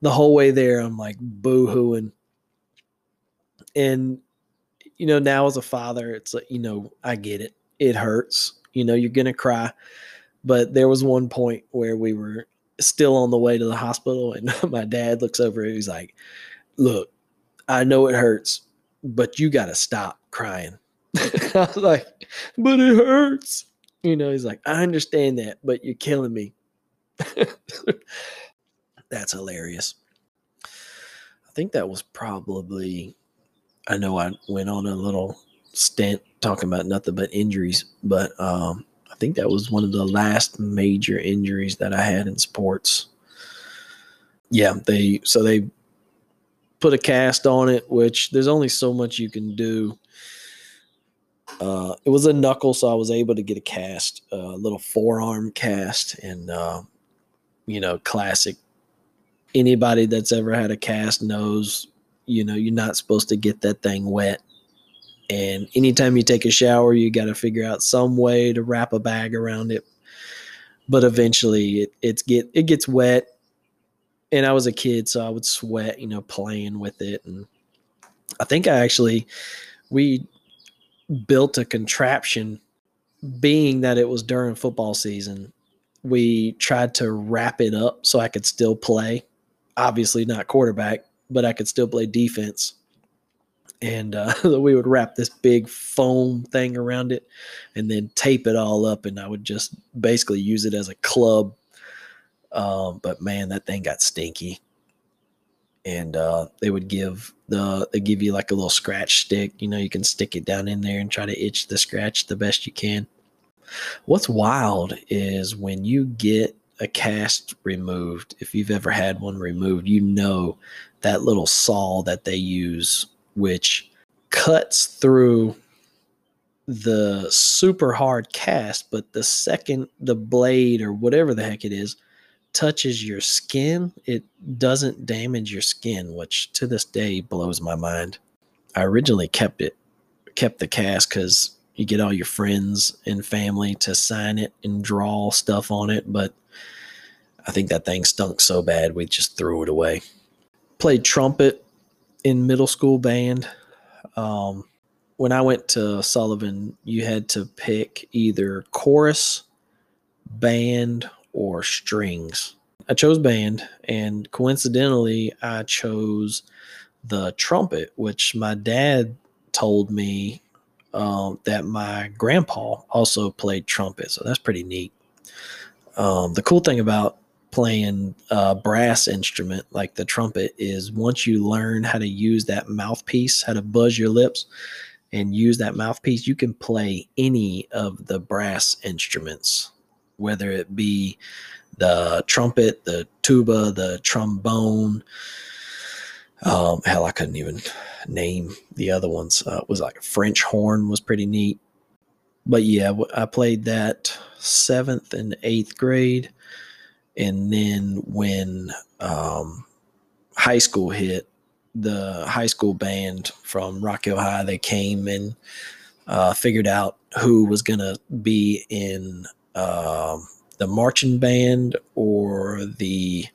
the whole way there, I'm like boo hooing. And you know, now as a father, it's like you know, I get it. It hurts. You know, you're gonna cry. But there was one point where we were still on the way to the hospital, and my dad looks over. He's like, "Look, I know it hurts, but you got to stop crying. I was like, but it hurts. You know, he's like, I understand that, but you're killing me. That's hilarious. I think that was probably, I know I went on a little stint talking about nothing but injuries, but um, think that was one of the last major injuries that I had in sports. Yeah, they, so they put a cast on it, which there's only so much you can do. Uh, it was a knuckle, so I was able to get a cast, a little forearm cast, and uh, you know, classic. Anybody that's ever had a cast knows, you know, you're not supposed to get that thing wet. And anytime you take a shower, you got to figure out some way to wrap a bag around it. But eventually, it it's get it gets wet and I was a kid, so I would sweat, you know, playing with it. And I think I actually we built a contraption, being that it was during football season. We tried to wrap it up so I could still play. Obviously, not quarterback, but I could still play defense. And uh, we would wrap this big foam thing around it and then tape it all up. And I would just basically use it as a club um, but man, that thing got stinky. And uh, they would give the they give you like a little scratch stick. You know, you can stick it down in there and try to itch the scratch the best you can. What's wild is when you get a cast removed, if you've ever had one removed, you know that little saw that they use, which cuts through the super hard cast, but the second the blade or whatever the heck it is touches your skin, it doesn't damage your skin, which to this day blows my mind. I originally kept it, kept the cast because you get all your friends and family to sign it and draw stuff on it, but I think that thing stunk so bad we just threw it away. Played trumpet in middle school band. Um, when I went to Sullivan, you had to pick either chorus, band, or strings. I chose band, and coincidentally, I chose the trumpet, which my dad told me um, that my grandpa also played trumpet. So that's pretty neat. Um, the cool thing about playing a brass instrument like the trumpet is once you learn how to use that mouthpiece, how to buzz your lips, and use that mouthpiece, you can play any of the brass instruments, whether it be the trumpet, the tuba, the trombone. Um, hell, I couldn't even name the other ones. Uh, was like French horn was pretty neat. But yeah, I played that seventh and eighth grade, and then when um, high school hit, the high school band from Rock Hill High they came and uh, figured out who was gonna be in uh, the marching band or the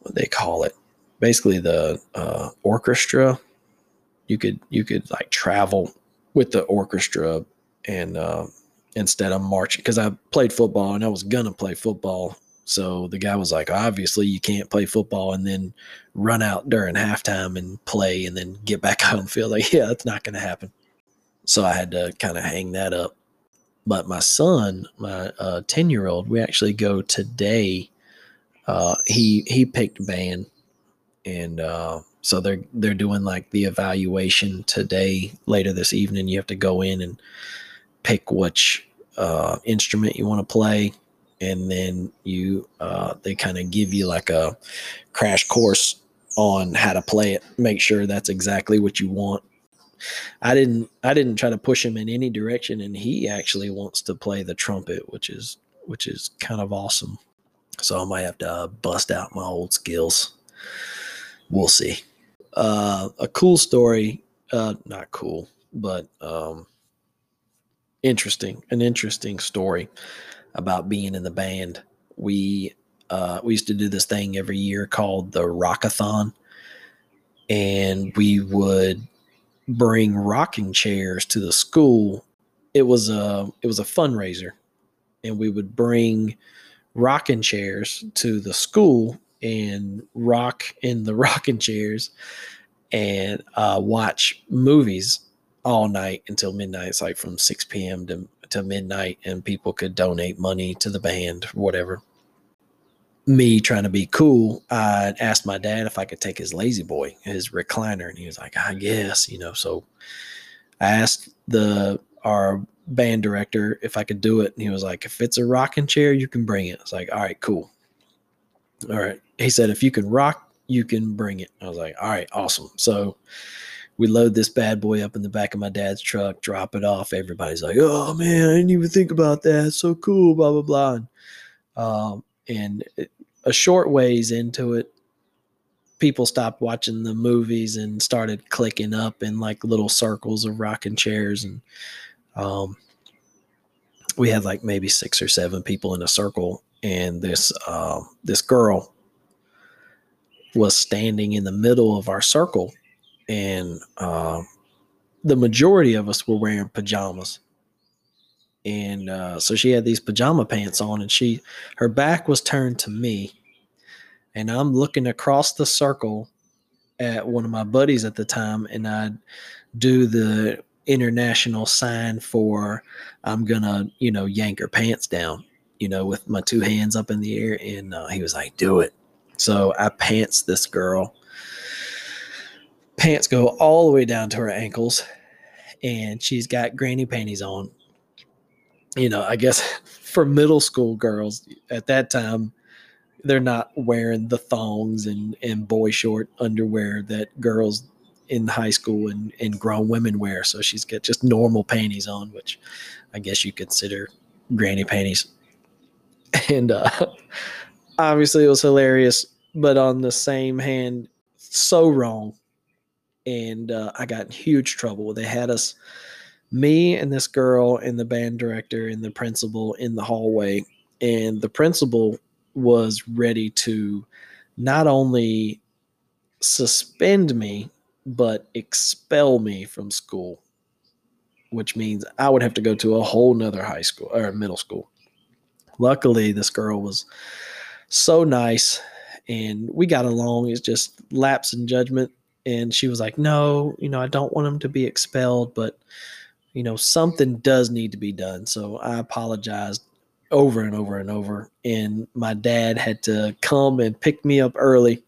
what they call it, basically the uh, orchestra. You could you could like travel with the orchestra and uh, instead of marching because I played football and I was gonna play football so the guy was like, obviously you can't play football and then run out during halftime and play and then get back out and feel like, yeah, that's not to happen. So I had to kind of hang that up. But my son, my 10 uh, year old, we actually go today. Uh, he, he picked band and, uh, so they're, they're doing like the evaluation today, later this evening. You have to go in and pick which, uh, instrument you want to play and then you uh, they kind of give you like a crash course on how to play it make sure that's exactly what you want. I didn't i didn't try to push him in any direction and he actually wants to play the trumpet which is which is kind of awesome. So i might have to uh, bust out my old skills. We'll see. Uh, a cool story uh, not cool but um, interesting an interesting story about being in the band. We uh, we used to do this thing every year called the Rockathon, and we would bring rocking chairs to the school. It was a it was a fundraiser, and we would bring rocking chairs to the school and rock in the rocking chairs and uh, watch movies all night until midnight. It's like from 6 p.m. to to midnight and people could donate money to the band, whatever. Me trying to be cool, I asked my dad if I could take his lazy boy, his recliner, and he was like, I guess, you know. So I asked the our band director if I could do it, and he was like, if it's a rocking chair, you can bring it. It's like, all right, cool. All right. He said, if you can rock, you can bring it. I was like, all right, awesome. So we load this bad boy up in the back of my dad's truck, drop it off. Everybody's like, "Oh man, I didn't even think about that. So cool." Blah blah blah. And, um, and a short ways into it, people stopped watching the movies and started clicking up in like little circles of rocking chairs, and um, we had like maybe six or seven people in a circle, and this uh, this girl was standing in the middle of our circle and uh, the majority of us were wearing pajamas. And uh, so she had these pajama pants on and she her back was turned to me and i'm looking across the circle at one of my buddies at the time and i'd do the international sign for i'm gonna you know yank her pants down you know with my two hands up in the air and uh, he was like do it. So i pants this girl pants go all the way down to her ankles and she's got granny panties on. You know i guess for middle school girls at that time they're not wearing the thongs and, and boy short underwear that girls in high school and, and grown women wear. So she's got just normal panties on which i guess you consider granny panties. And uh, obviously it was hilarious but on the same hand so wrong and uh, I got in huge trouble. They had us, me and this girl, and the band director and the principal in the hallway, and the principal was ready to not only suspend me but expel me from school which means i would have to go to a whole nother high school or middle school. Luckily this girl was so nice and we got along. It's just lapse in judgment and she was like, "No, you know, I don't want him to be expelled, but you know, something does need to be done." So I apologized over and over and over, and my dad had to come and pick me up early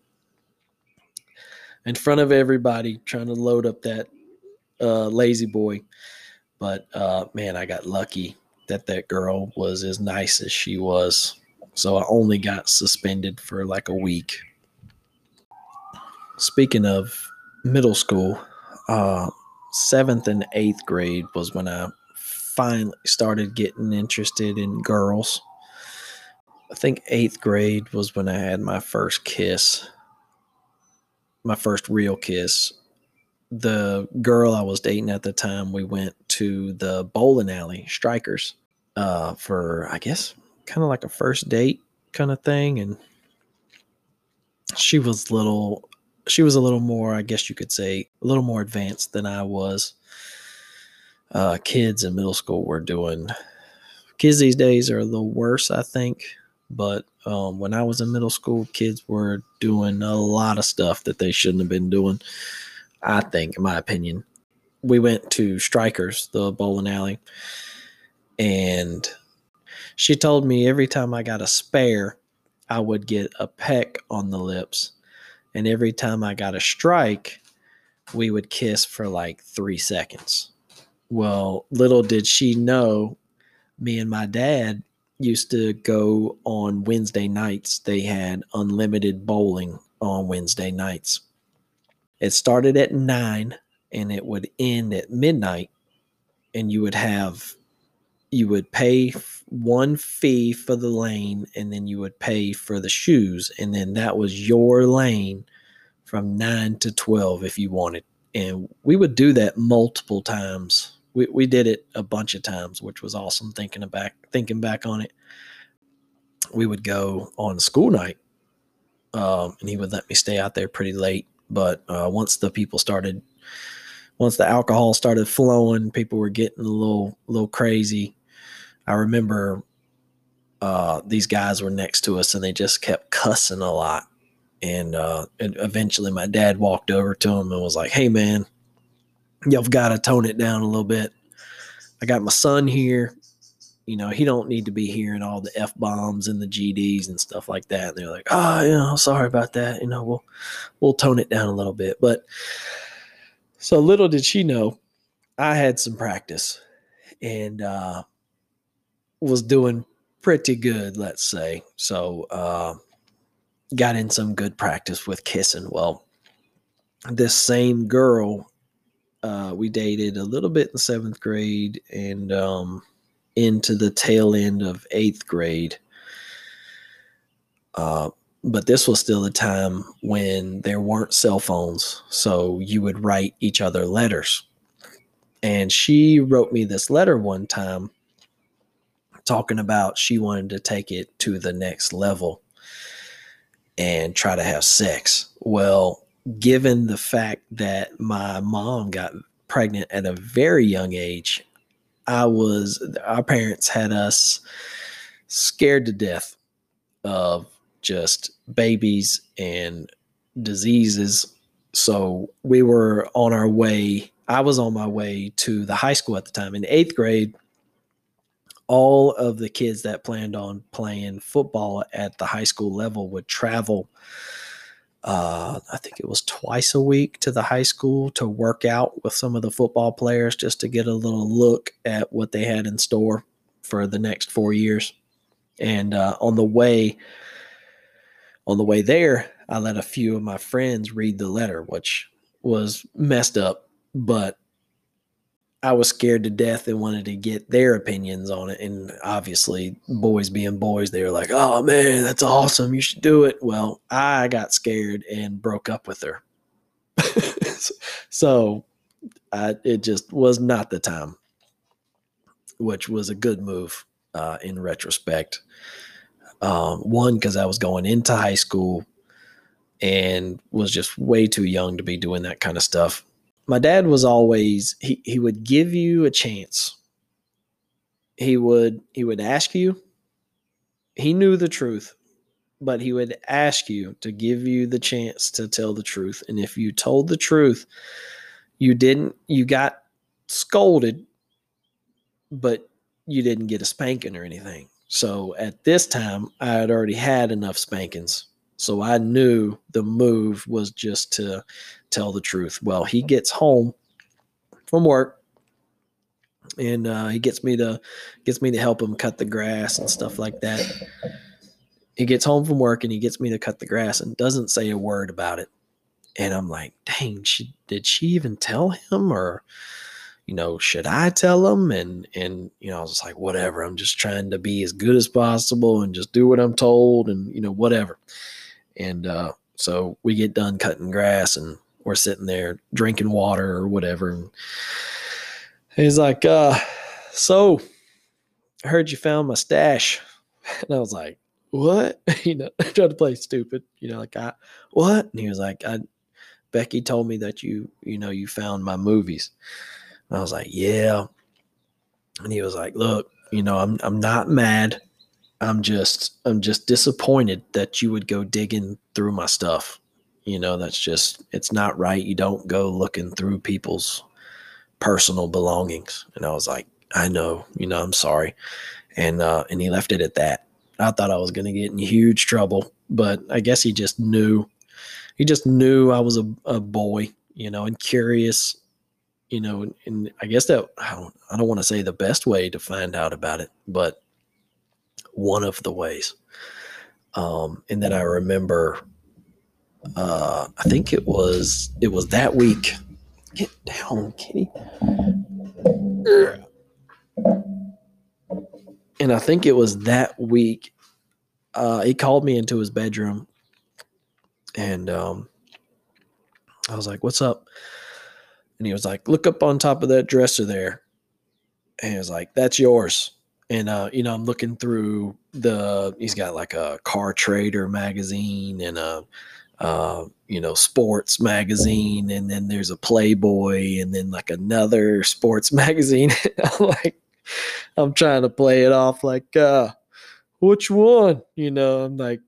in front of everybody, trying to load up that uh, lazy boy. But uh, man, I got lucky that that girl was as nice as she was. So I only got suspended for like a week. Speaking of middle school, uh, seventh and eighth grade was when I finally started getting interested in girls. I think eighth grade was when I had my first kiss, my first real kiss. The girl I was dating at the time, we went to the bowling alley, Strikers, uh, for I guess kind of like a first date kind of thing. And she was little, she was a little more, I guess you could say, a little more advanced than I was. Uh, kids in middle school were doing, kids these days are a little worse, I think. But um, when I was in middle school, kids were doing a lot of stuff that they shouldn't have been doing. I think, in my opinion, we went to Strikers, the bowling alley, and she told me every time I got a spare, I would get a peck on the lips, and every time I got a strike, we would kiss for like three seconds. Well, little did she know, me and my dad used to go on Wednesday nights. They had unlimited bowling on Wednesday nights. It started at nine and it would end at midnight, and you would have you would pay one fee for the lane and then you would pay for the shoes and then that was your lane from 9 to 12 if you wanted and we would do that multiple times we, we did it a bunch of times, which was awesome. Thinking back, thinking back on it, we would go on school night, um, and he would let me stay out there pretty late. But uh, once the people started, once the alcohol started flowing, people were getting a little, little crazy. I remember uh, these guys were next to us, and they just kept cussing a lot. And, uh, and eventually, my dad walked over to him and was like, "Hey, man." you've got to tone it down a little bit. I got my son here. You know, he don't need to be hearing all the f bombs and the GDs and stuff like that. And they're like, oh, you know, sorry about that. You know, we'll we'll tone it down a little bit. But so little did she know, I had some practice and uh, was doing pretty good, let's say. So uh, got in some good practice with kissing. Well, this same girl uh, we dated a little bit in seventh grade and um, into the tail end of eighth grade. Uh, but this was still a time when there weren't cell phones. So you would write each other letters. And she wrote me this letter one time talking about she wanted to take it to the next level and try to have sex. Well, given the fact that my mom got pregnant at a very young age, I was, our parents had us scared to death of just babies and diseases. So we were on our way. I was on my way to the high school at the time. In eighth grade, all of the kids that planned on playing football at the high school level would travel uh, I think it was twice a week to the high school to work out with some of the football players just to get a little look at what they had in store for the next four years. And uh, on the way, on the way there, I let a few of my friends read the letter, which was messed up, but I was scared to death and wanted to get their opinions on it. And obviously, boys being boys, they were like, oh man, that's awesome. You should do it. Well, I got scared and broke up with her. so I, it just was not the time, which was a good move uh, in retrospect. Um, one, because I was going into high school and was just way too young to be doing that kind of stuff my dad was always he he would give you a chance. He would he would ask you. He knew the truth, but he would ask you to give you the chance to tell the truth. And if you told the truth, you didn't you got scolded, but you didn't get a spanking or anything. So at this time, I had already had enough spankings so I knew the move was just to tell the truth. Well, he gets home from work and uh, he gets me to gets me to help him cut the grass and stuff like that. He gets home from work and he gets me to cut the grass and doesn't say a word about it. And I'm like, dang, she did she even tell him or you know, should I tell him? And and you know, I was like, whatever. I'm just trying to be as good as possible and just do what I'm told and you know, whatever. And uh so we get done cutting grass and we're sitting there drinking water or whatever. And he's like, uh, so I heard you found my stash. And I was like, what? you know, I tried to play stupid, you know, like I what? And he was like, I Becky told me that you, you know, you found my movies. And I was like, yeah. And he was like, look, you know, I'm I'm not mad. I'm just I'm just disappointed that you would go digging through my stuff. You know, that's just it's not right. You don't go looking through people's personal belongings. And I was like, I know, you know, I'm sorry. And uh and he left it at that. I thought I was gonna get in huge trouble, but I guess he just knew he just knew I was a, a boy, you know, and curious, you know, and, and I guess that I don't I don't want to say the best way to find out about it, but one of the ways. Um, and then I remember uh I think it was it was that week. Get down, kitty. And I think it was that week. Uh, he called me into his bedroom and um, I was like, What's up? And he was like, Look up on top of that dresser there. And he was like, That's yours. And, uh, you know, I'm looking through the, he's got like a car trader magazine and a, uh, you know, sports magazine. And then there's a Playboy and then like another sports magazine. I'm like, I'm trying to play it off like, uh, which one? You know, I'm like,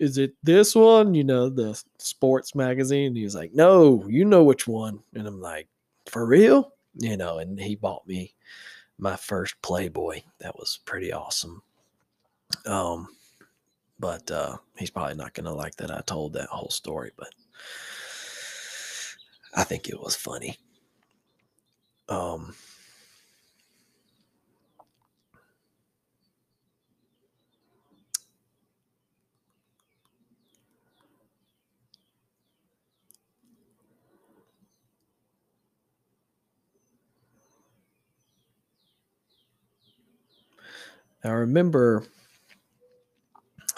is it this one? You know, the sports magazine. He was like, no, you know which one. And I'm like, for real? You know, and he bought me my first Playboy. That was pretty awesome. Um, but uh, he's probably not going to like that I told that whole story, but I think it was funny. Um, I remember,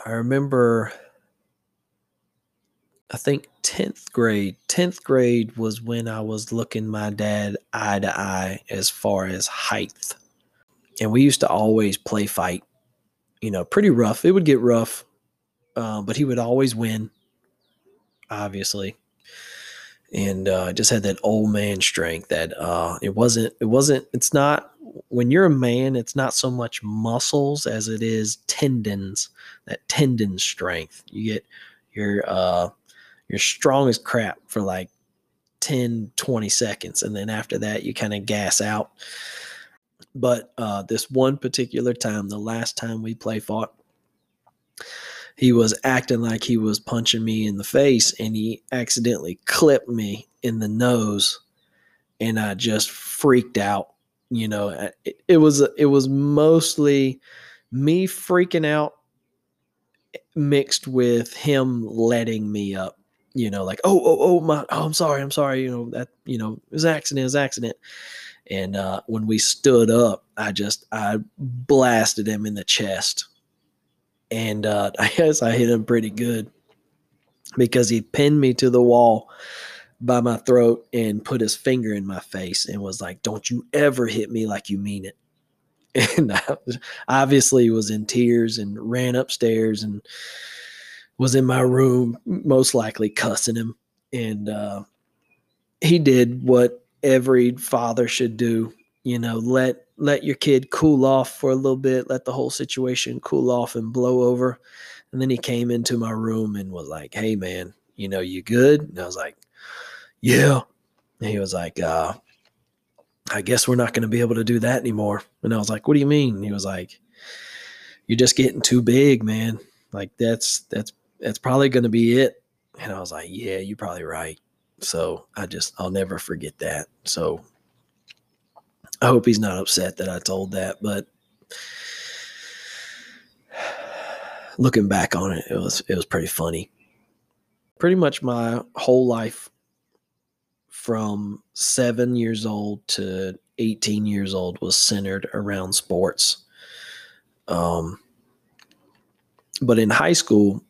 I remember, I think 10th grade. 10th grade was when I was looking my dad eye to eye as far as height. And we used to always play fight, you know, pretty rough. It would get rough, uh, but he would always win, obviously and uh, just had that old man strength that uh, it wasn't it wasn't it's not when you're a man it's not so much muscles as it is tendons that tendon strength you get your uh you're strong as crap for like 10 20 seconds and then after that you kind of gas out but uh this one particular time the last time we play fought he was acting like he was punching me in the face and he accidentally clipped me in the nose and I just freaked out. You know, it, it was it was mostly me freaking out mixed with him letting me up. You know, like oh oh oh my oh I'm sorry I'm sorry. You know that you know it was accident it was accident. And uh, when we stood up, I just I blasted him in the chest and uh, I guess I hit him pretty good because he pinned me to the wall by my throat and put his finger in my face and was like, "Don't you ever hit me like you mean it." And I obviously was in tears and ran upstairs and was in my room, most likely cussing him. And uh, he did what every father should do, you know, let let your kid cool off for a little bit, let the whole situation cool off and blow over. And then he came into my room and was like, Hey man, you know, you good? And I was like, Yeah. And he was like, uh, I guess we're not going to be able to do that anymore. And I was like, What do you mean? And he was like, You're just getting too big, man. Like that's that's that's probably going to be it. And I was like, Yeah, you're probably right. So I just I'll never forget that. So I hope he's not upset that I told that, but looking back on it, it was it was pretty funny. Pretty much my whole life from 7 years old to 18 years old was centered around sports. Um but in high school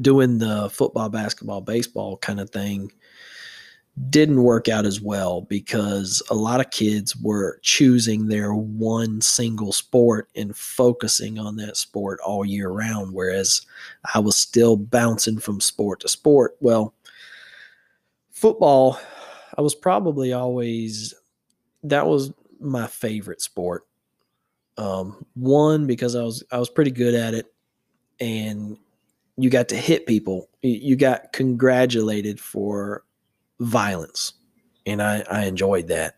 doing the football, basketball, baseball kind of thing didn't work out as well because a lot of kids were choosing their one single sport and focusing on that sport all year round whereas I was still bouncing from sport to sport well football I was probably always that was my favorite sport um, one because I was I was pretty good at it and you got to hit people you got congratulated for violence, and I, I enjoyed that.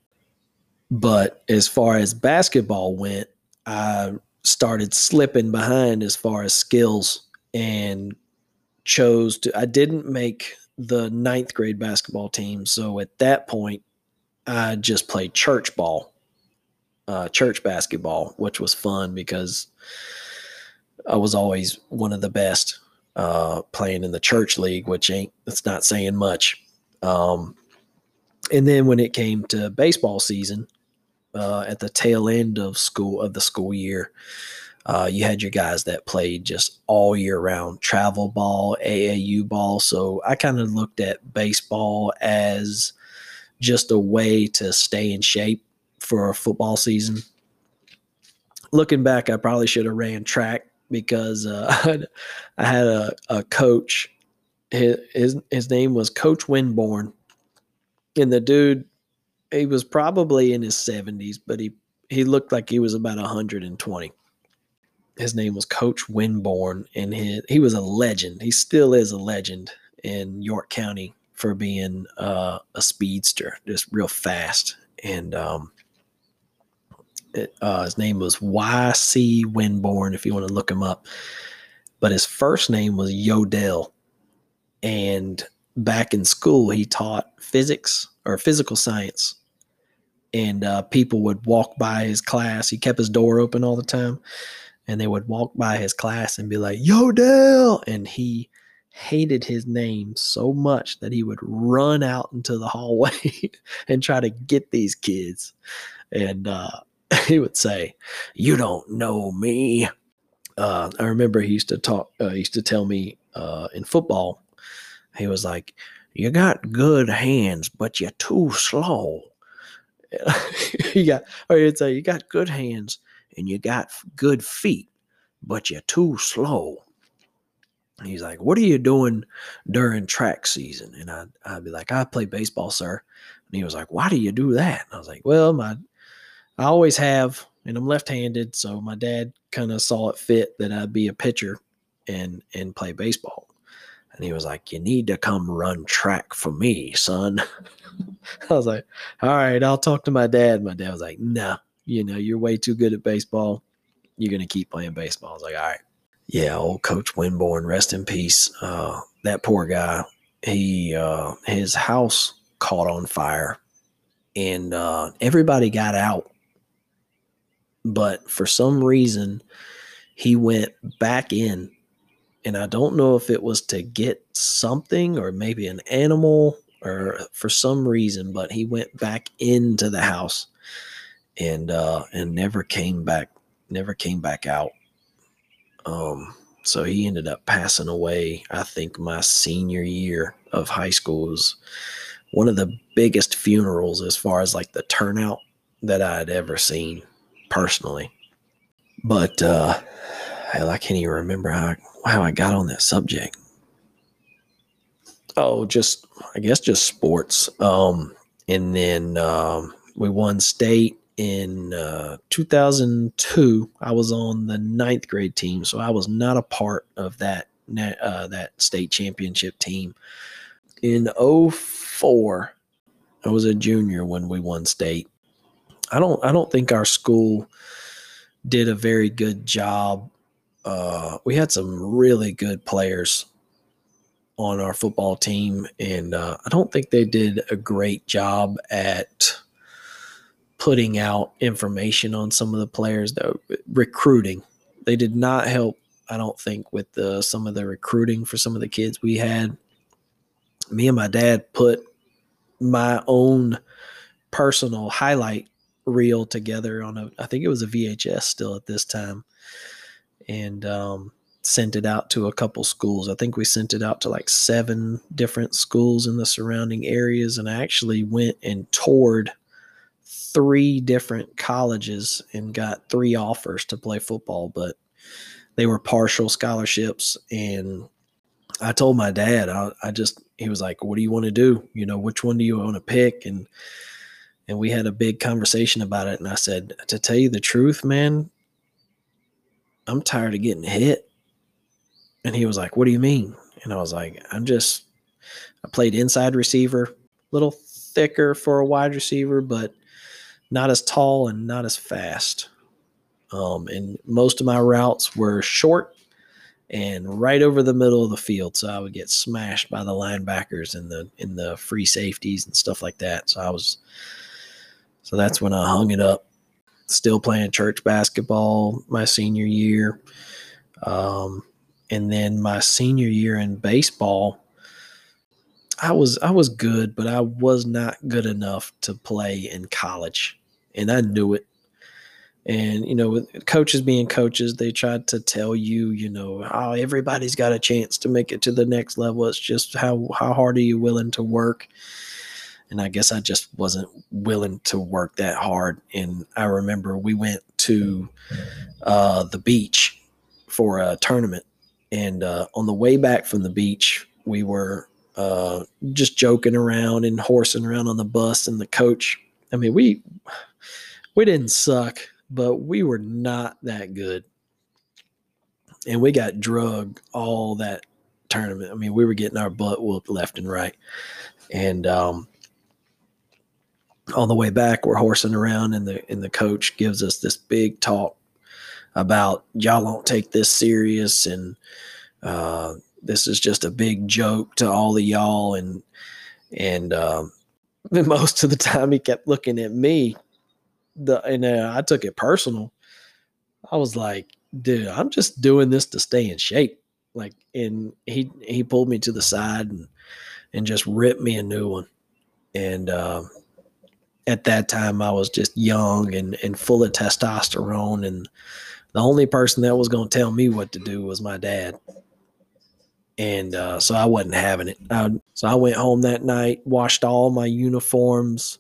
But as far as basketball went, I started slipping behind as far as skills and chose to. I didn't make the ninth grade basketball team, so at that point, I just played church ball, uh, church basketball, which was fun because I was always one of the best uh, playing in the church league, which ain't it's not saying much. Um, and then when it came to baseball season, uh, at the tail end of school of the school year, uh, you had your guys that played just all year round travel ball, AAU ball. So I kind of looked at baseball as just a way to stay in shape for a football season. Looking back, I probably should have ran track because uh, I had a, a coach his, his his name was Coach Winborn, and the dude, he was probably in his seventies, but he he looked like he was about hundred and twenty. His name was Coach Winborn, and he he was a legend. He still is a legend in York County for being uh, a speedster, just real fast. And um, it, uh, his name was Y.C. Winborn, if you want to look him up. But his first name was Yodell and back in school, he taught physics or physical science. And uh, people would walk by his class. He kept his door open all the time. And they would walk by his class and be like, Yo, Dale. And he hated his name so much that he would run out into the hallway and try to get these kids. And uh, he would say, You don't know me. Uh, I remember he used to talk, uh, he used to tell me uh, in football, he was like, "You got good hands, but you're too slow." you got, or he'd say, "You got good hands and you got good feet, but you're too slow." he's like, "What are you doing during track season?" And I'd, I'd be like, "I play baseball, sir." And he was like, "Why do you do that?" And I was like, "Well, my, I always have, and I'm left-handed, so my dad kind of saw it fit that I'd be a pitcher and and play baseball." And he was like, You need to come run track for me, son. I was like, All right, I'll talk to my dad. My dad was like, No, you know, you're way too good at baseball. You're going to keep playing baseball. I was like, All right. Yeah, old Coach Winborn, rest in peace. Uh, that poor guy, he, uh, his house caught on fire and uh, everybody got out. But for some reason, he went back in and I don't know if it was to get something or maybe an animal or for some reason, but he went back into the house and uh and never came back never came back out. Um so he ended up passing away. I think my senior year of high school was one of the biggest funerals as far as like the turnout that I had ever seen personally. But uh hell, I can't even remember how how I got on that subject. Oh, just I guess just sports. Um, and then um, we won state in uh, 2002. I was on the ninth grade team, so I was not a part of that uh, that state championship team. In 04, I was a junior when we won state. I don't I don't think our school did a very good job uh, we had some really good players on our football team, and uh, I don't think they did a great job at putting out information on some of the players though recruiting. They did not help i don't think with the, some of the recruiting for some of the kids we had. Me and my dad put my own personal highlight reel together on a i think it was a vhs still at this time and um, sent it out to a couple schools. I think we sent it out to like seven different schools in the surrounding areas and i actually went and toured three different colleges and got three offers to play football, but they were partial scholarships. And I told my dad, I, I just, he was like, what do you want to do? You know, which one do you want to pick? And, and we had a big conversation about it. And I said, to tell you the truth, man, I'm tired of getting hit. And he was like, what do you mean? And I was like, I'm just, I played inside receiver, a little thicker for a wide receiver, but not as tall and not as fast. Um, and most of my routes were short and right over the middle of the field, so I would get smashed by the linebackers and the in the free safeties and stuff like that. So I was, so that's when I hung it up. Still playing church basketball my senior year, um, and then my senior year in baseball. I was I was good, but I was not good enough to play in college, and I knew it. And you know, with coaches being coaches, they tried to tell you, you know, oh, everybody's got a chance to make it to the next level. It's just how how hard are you willing to work? And I guess I just wasn't willing to work that hard. And I remember we went to uh, the beach for a tournament, and uh, on the way back from the beach, we were uh, just joking around and horsing around on the bus. And the coach, I mean, we we didn't suck, but we were not that good. And we got drugged all that tournament. I mean, we were getting our butt whooped left and right. And um, on the way back, we're horsing around, and the and the coach gives us this big talk about y'all don't take this serious, and uh, this is just a big joke to all of y'all and and um, most of the time he kept looking at me the and uh, I took it personal. I was like, dude, I'm just doing this to stay in shape. Like, and he he pulled me to the side and and just ripped me a new one. And uh, at that time, I was just young and and full of testosterone, and the only person that was going to tell me what to do was my dad and uh, so I wasn't having it. I, so I went home that night, washed all my uniforms,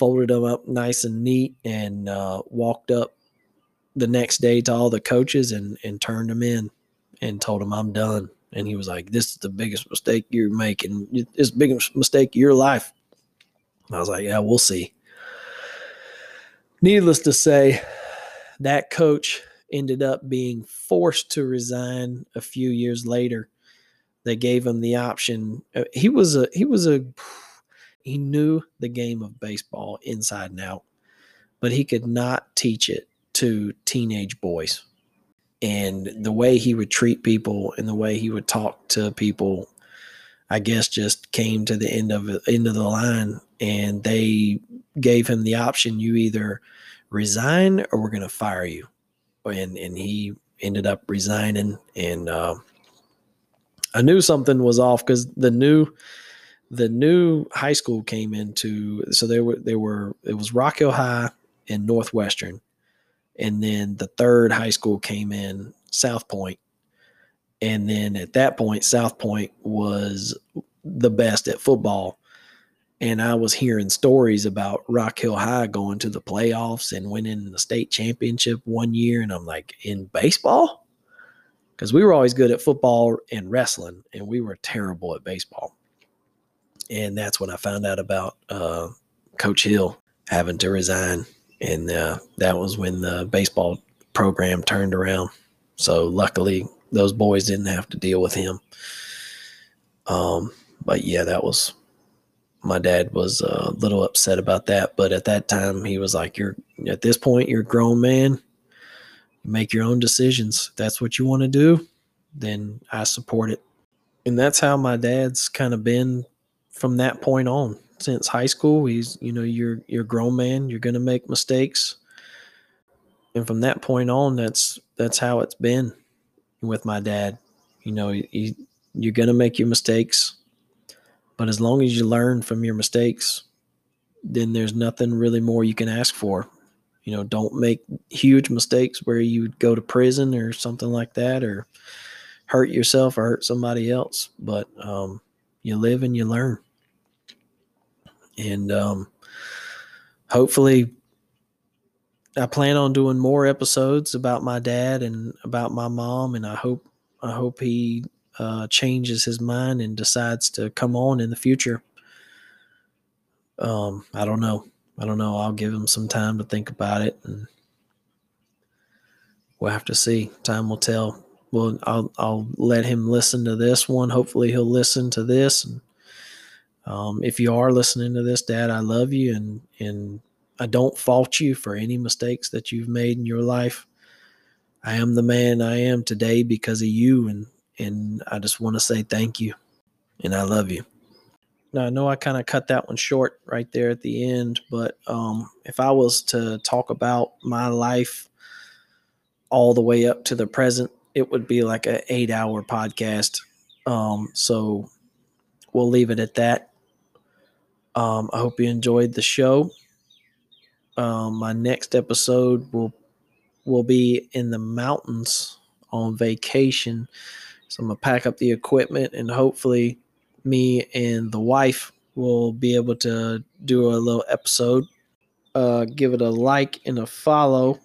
folded them up nice and neat, and uh, walked up the next day to all the coaches and and turned them in, and told them I'm done. And he was like, "This is the biggest mistake you're making. It's the biggest mistake of your life." I was like, "Yeah, we'll see." Needless to say, that coach ended up being forced to resign a few years later they gave him the option. Uh, he was a he was a he knew the game of baseball inside and out, but he could not teach it to teenage boys. And the way he would treat people and the way he would talk to people, I guess, just came to the end of end of the line, and they gave him the option: you either resign or we're going to fire you. And and he ended up resigning, and uh, I knew something was off because the new the new high school came into so they were they were it was Rock Hill High and Northwestern, and then the third high school came in South Pointe, and then at that point South Pointe was the best at football. And I was hearing stories about Rock Hill High going to the playoffs and winning the state championship one year. And I'm like, in baseball? because we were always good at football and wrestling, and we were terrible at baseball. And that's when I found out about uh, Coach Hill having to resign, and uh, that was when the baseball program turned around. So luckily, those boys didn't have to deal with him. Um, but yeah, that was my dad was a little upset about that. But at that time, he was like, "You're at this point, you're a grown man make your own decisions. If that's what you want to do, then I support it. And that's how my dad's kind of been from that point on, since high school, he's you know you're you're a grown man. You're gonna make mistakes, and from that point on, that's that's how it's been with my dad. You know, you, you're gonna make your mistakes, but as long as you learn from your mistakes, then there's nothing really more you can ask for. You know, don't make huge mistakes where you go to prison or something like that, or hurt yourself or hurt somebody else. But um, you live and you learn. And um, hopefully, I plan on doing more episodes about my dad and about my mom, and I hope I hope he uh, changes his mind and decides to come on in the future. Um, I don't know. I don't know. I'll give him some time to think about it, and we'll have to see. Time will tell. Well, I'll I'll let him listen to this one. Hopefully, he'll listen to this. And um, if you are listening to this, Dad, I love you, and and I don't fault you for any mistakes that you've made in your life. I am the man I am today because of you, and and I just want to say thank you, and I love you. Now I know I kind of cut that one short right there at the end, but um, if I was to talk about my life all the way up to the present, it would be like an eight-hour podcast. Um, so we'll leave it at that. Um, I hope you enjoyed the show. Um, my next episode will will be in the mountains on vacation. So I'm gonna pack up the equipment and hopefully me and the wife will be able to do a little episode. Uh, give it a like and a follow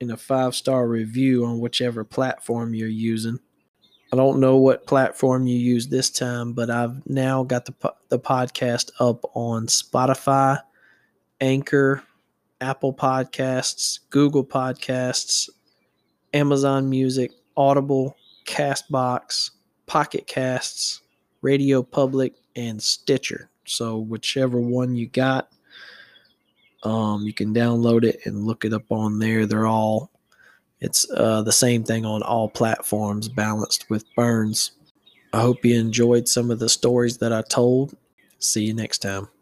and a five star review on whichever platform you're using. I don't know what platform you use this time, but I've now got the the podcast up on Spotify, Anchor, Apple Podcasts, Google Podcasts, Amazon Music, Audible, Castbox, Pocket Casts, Radio Public, and Stitcher. So whichever one you got, um, you can download it and look it up on there. They're all it's uh, the same thing on all platforms, balanced with Burns. I hope you enjoyed some of the stories that I told. See you next time.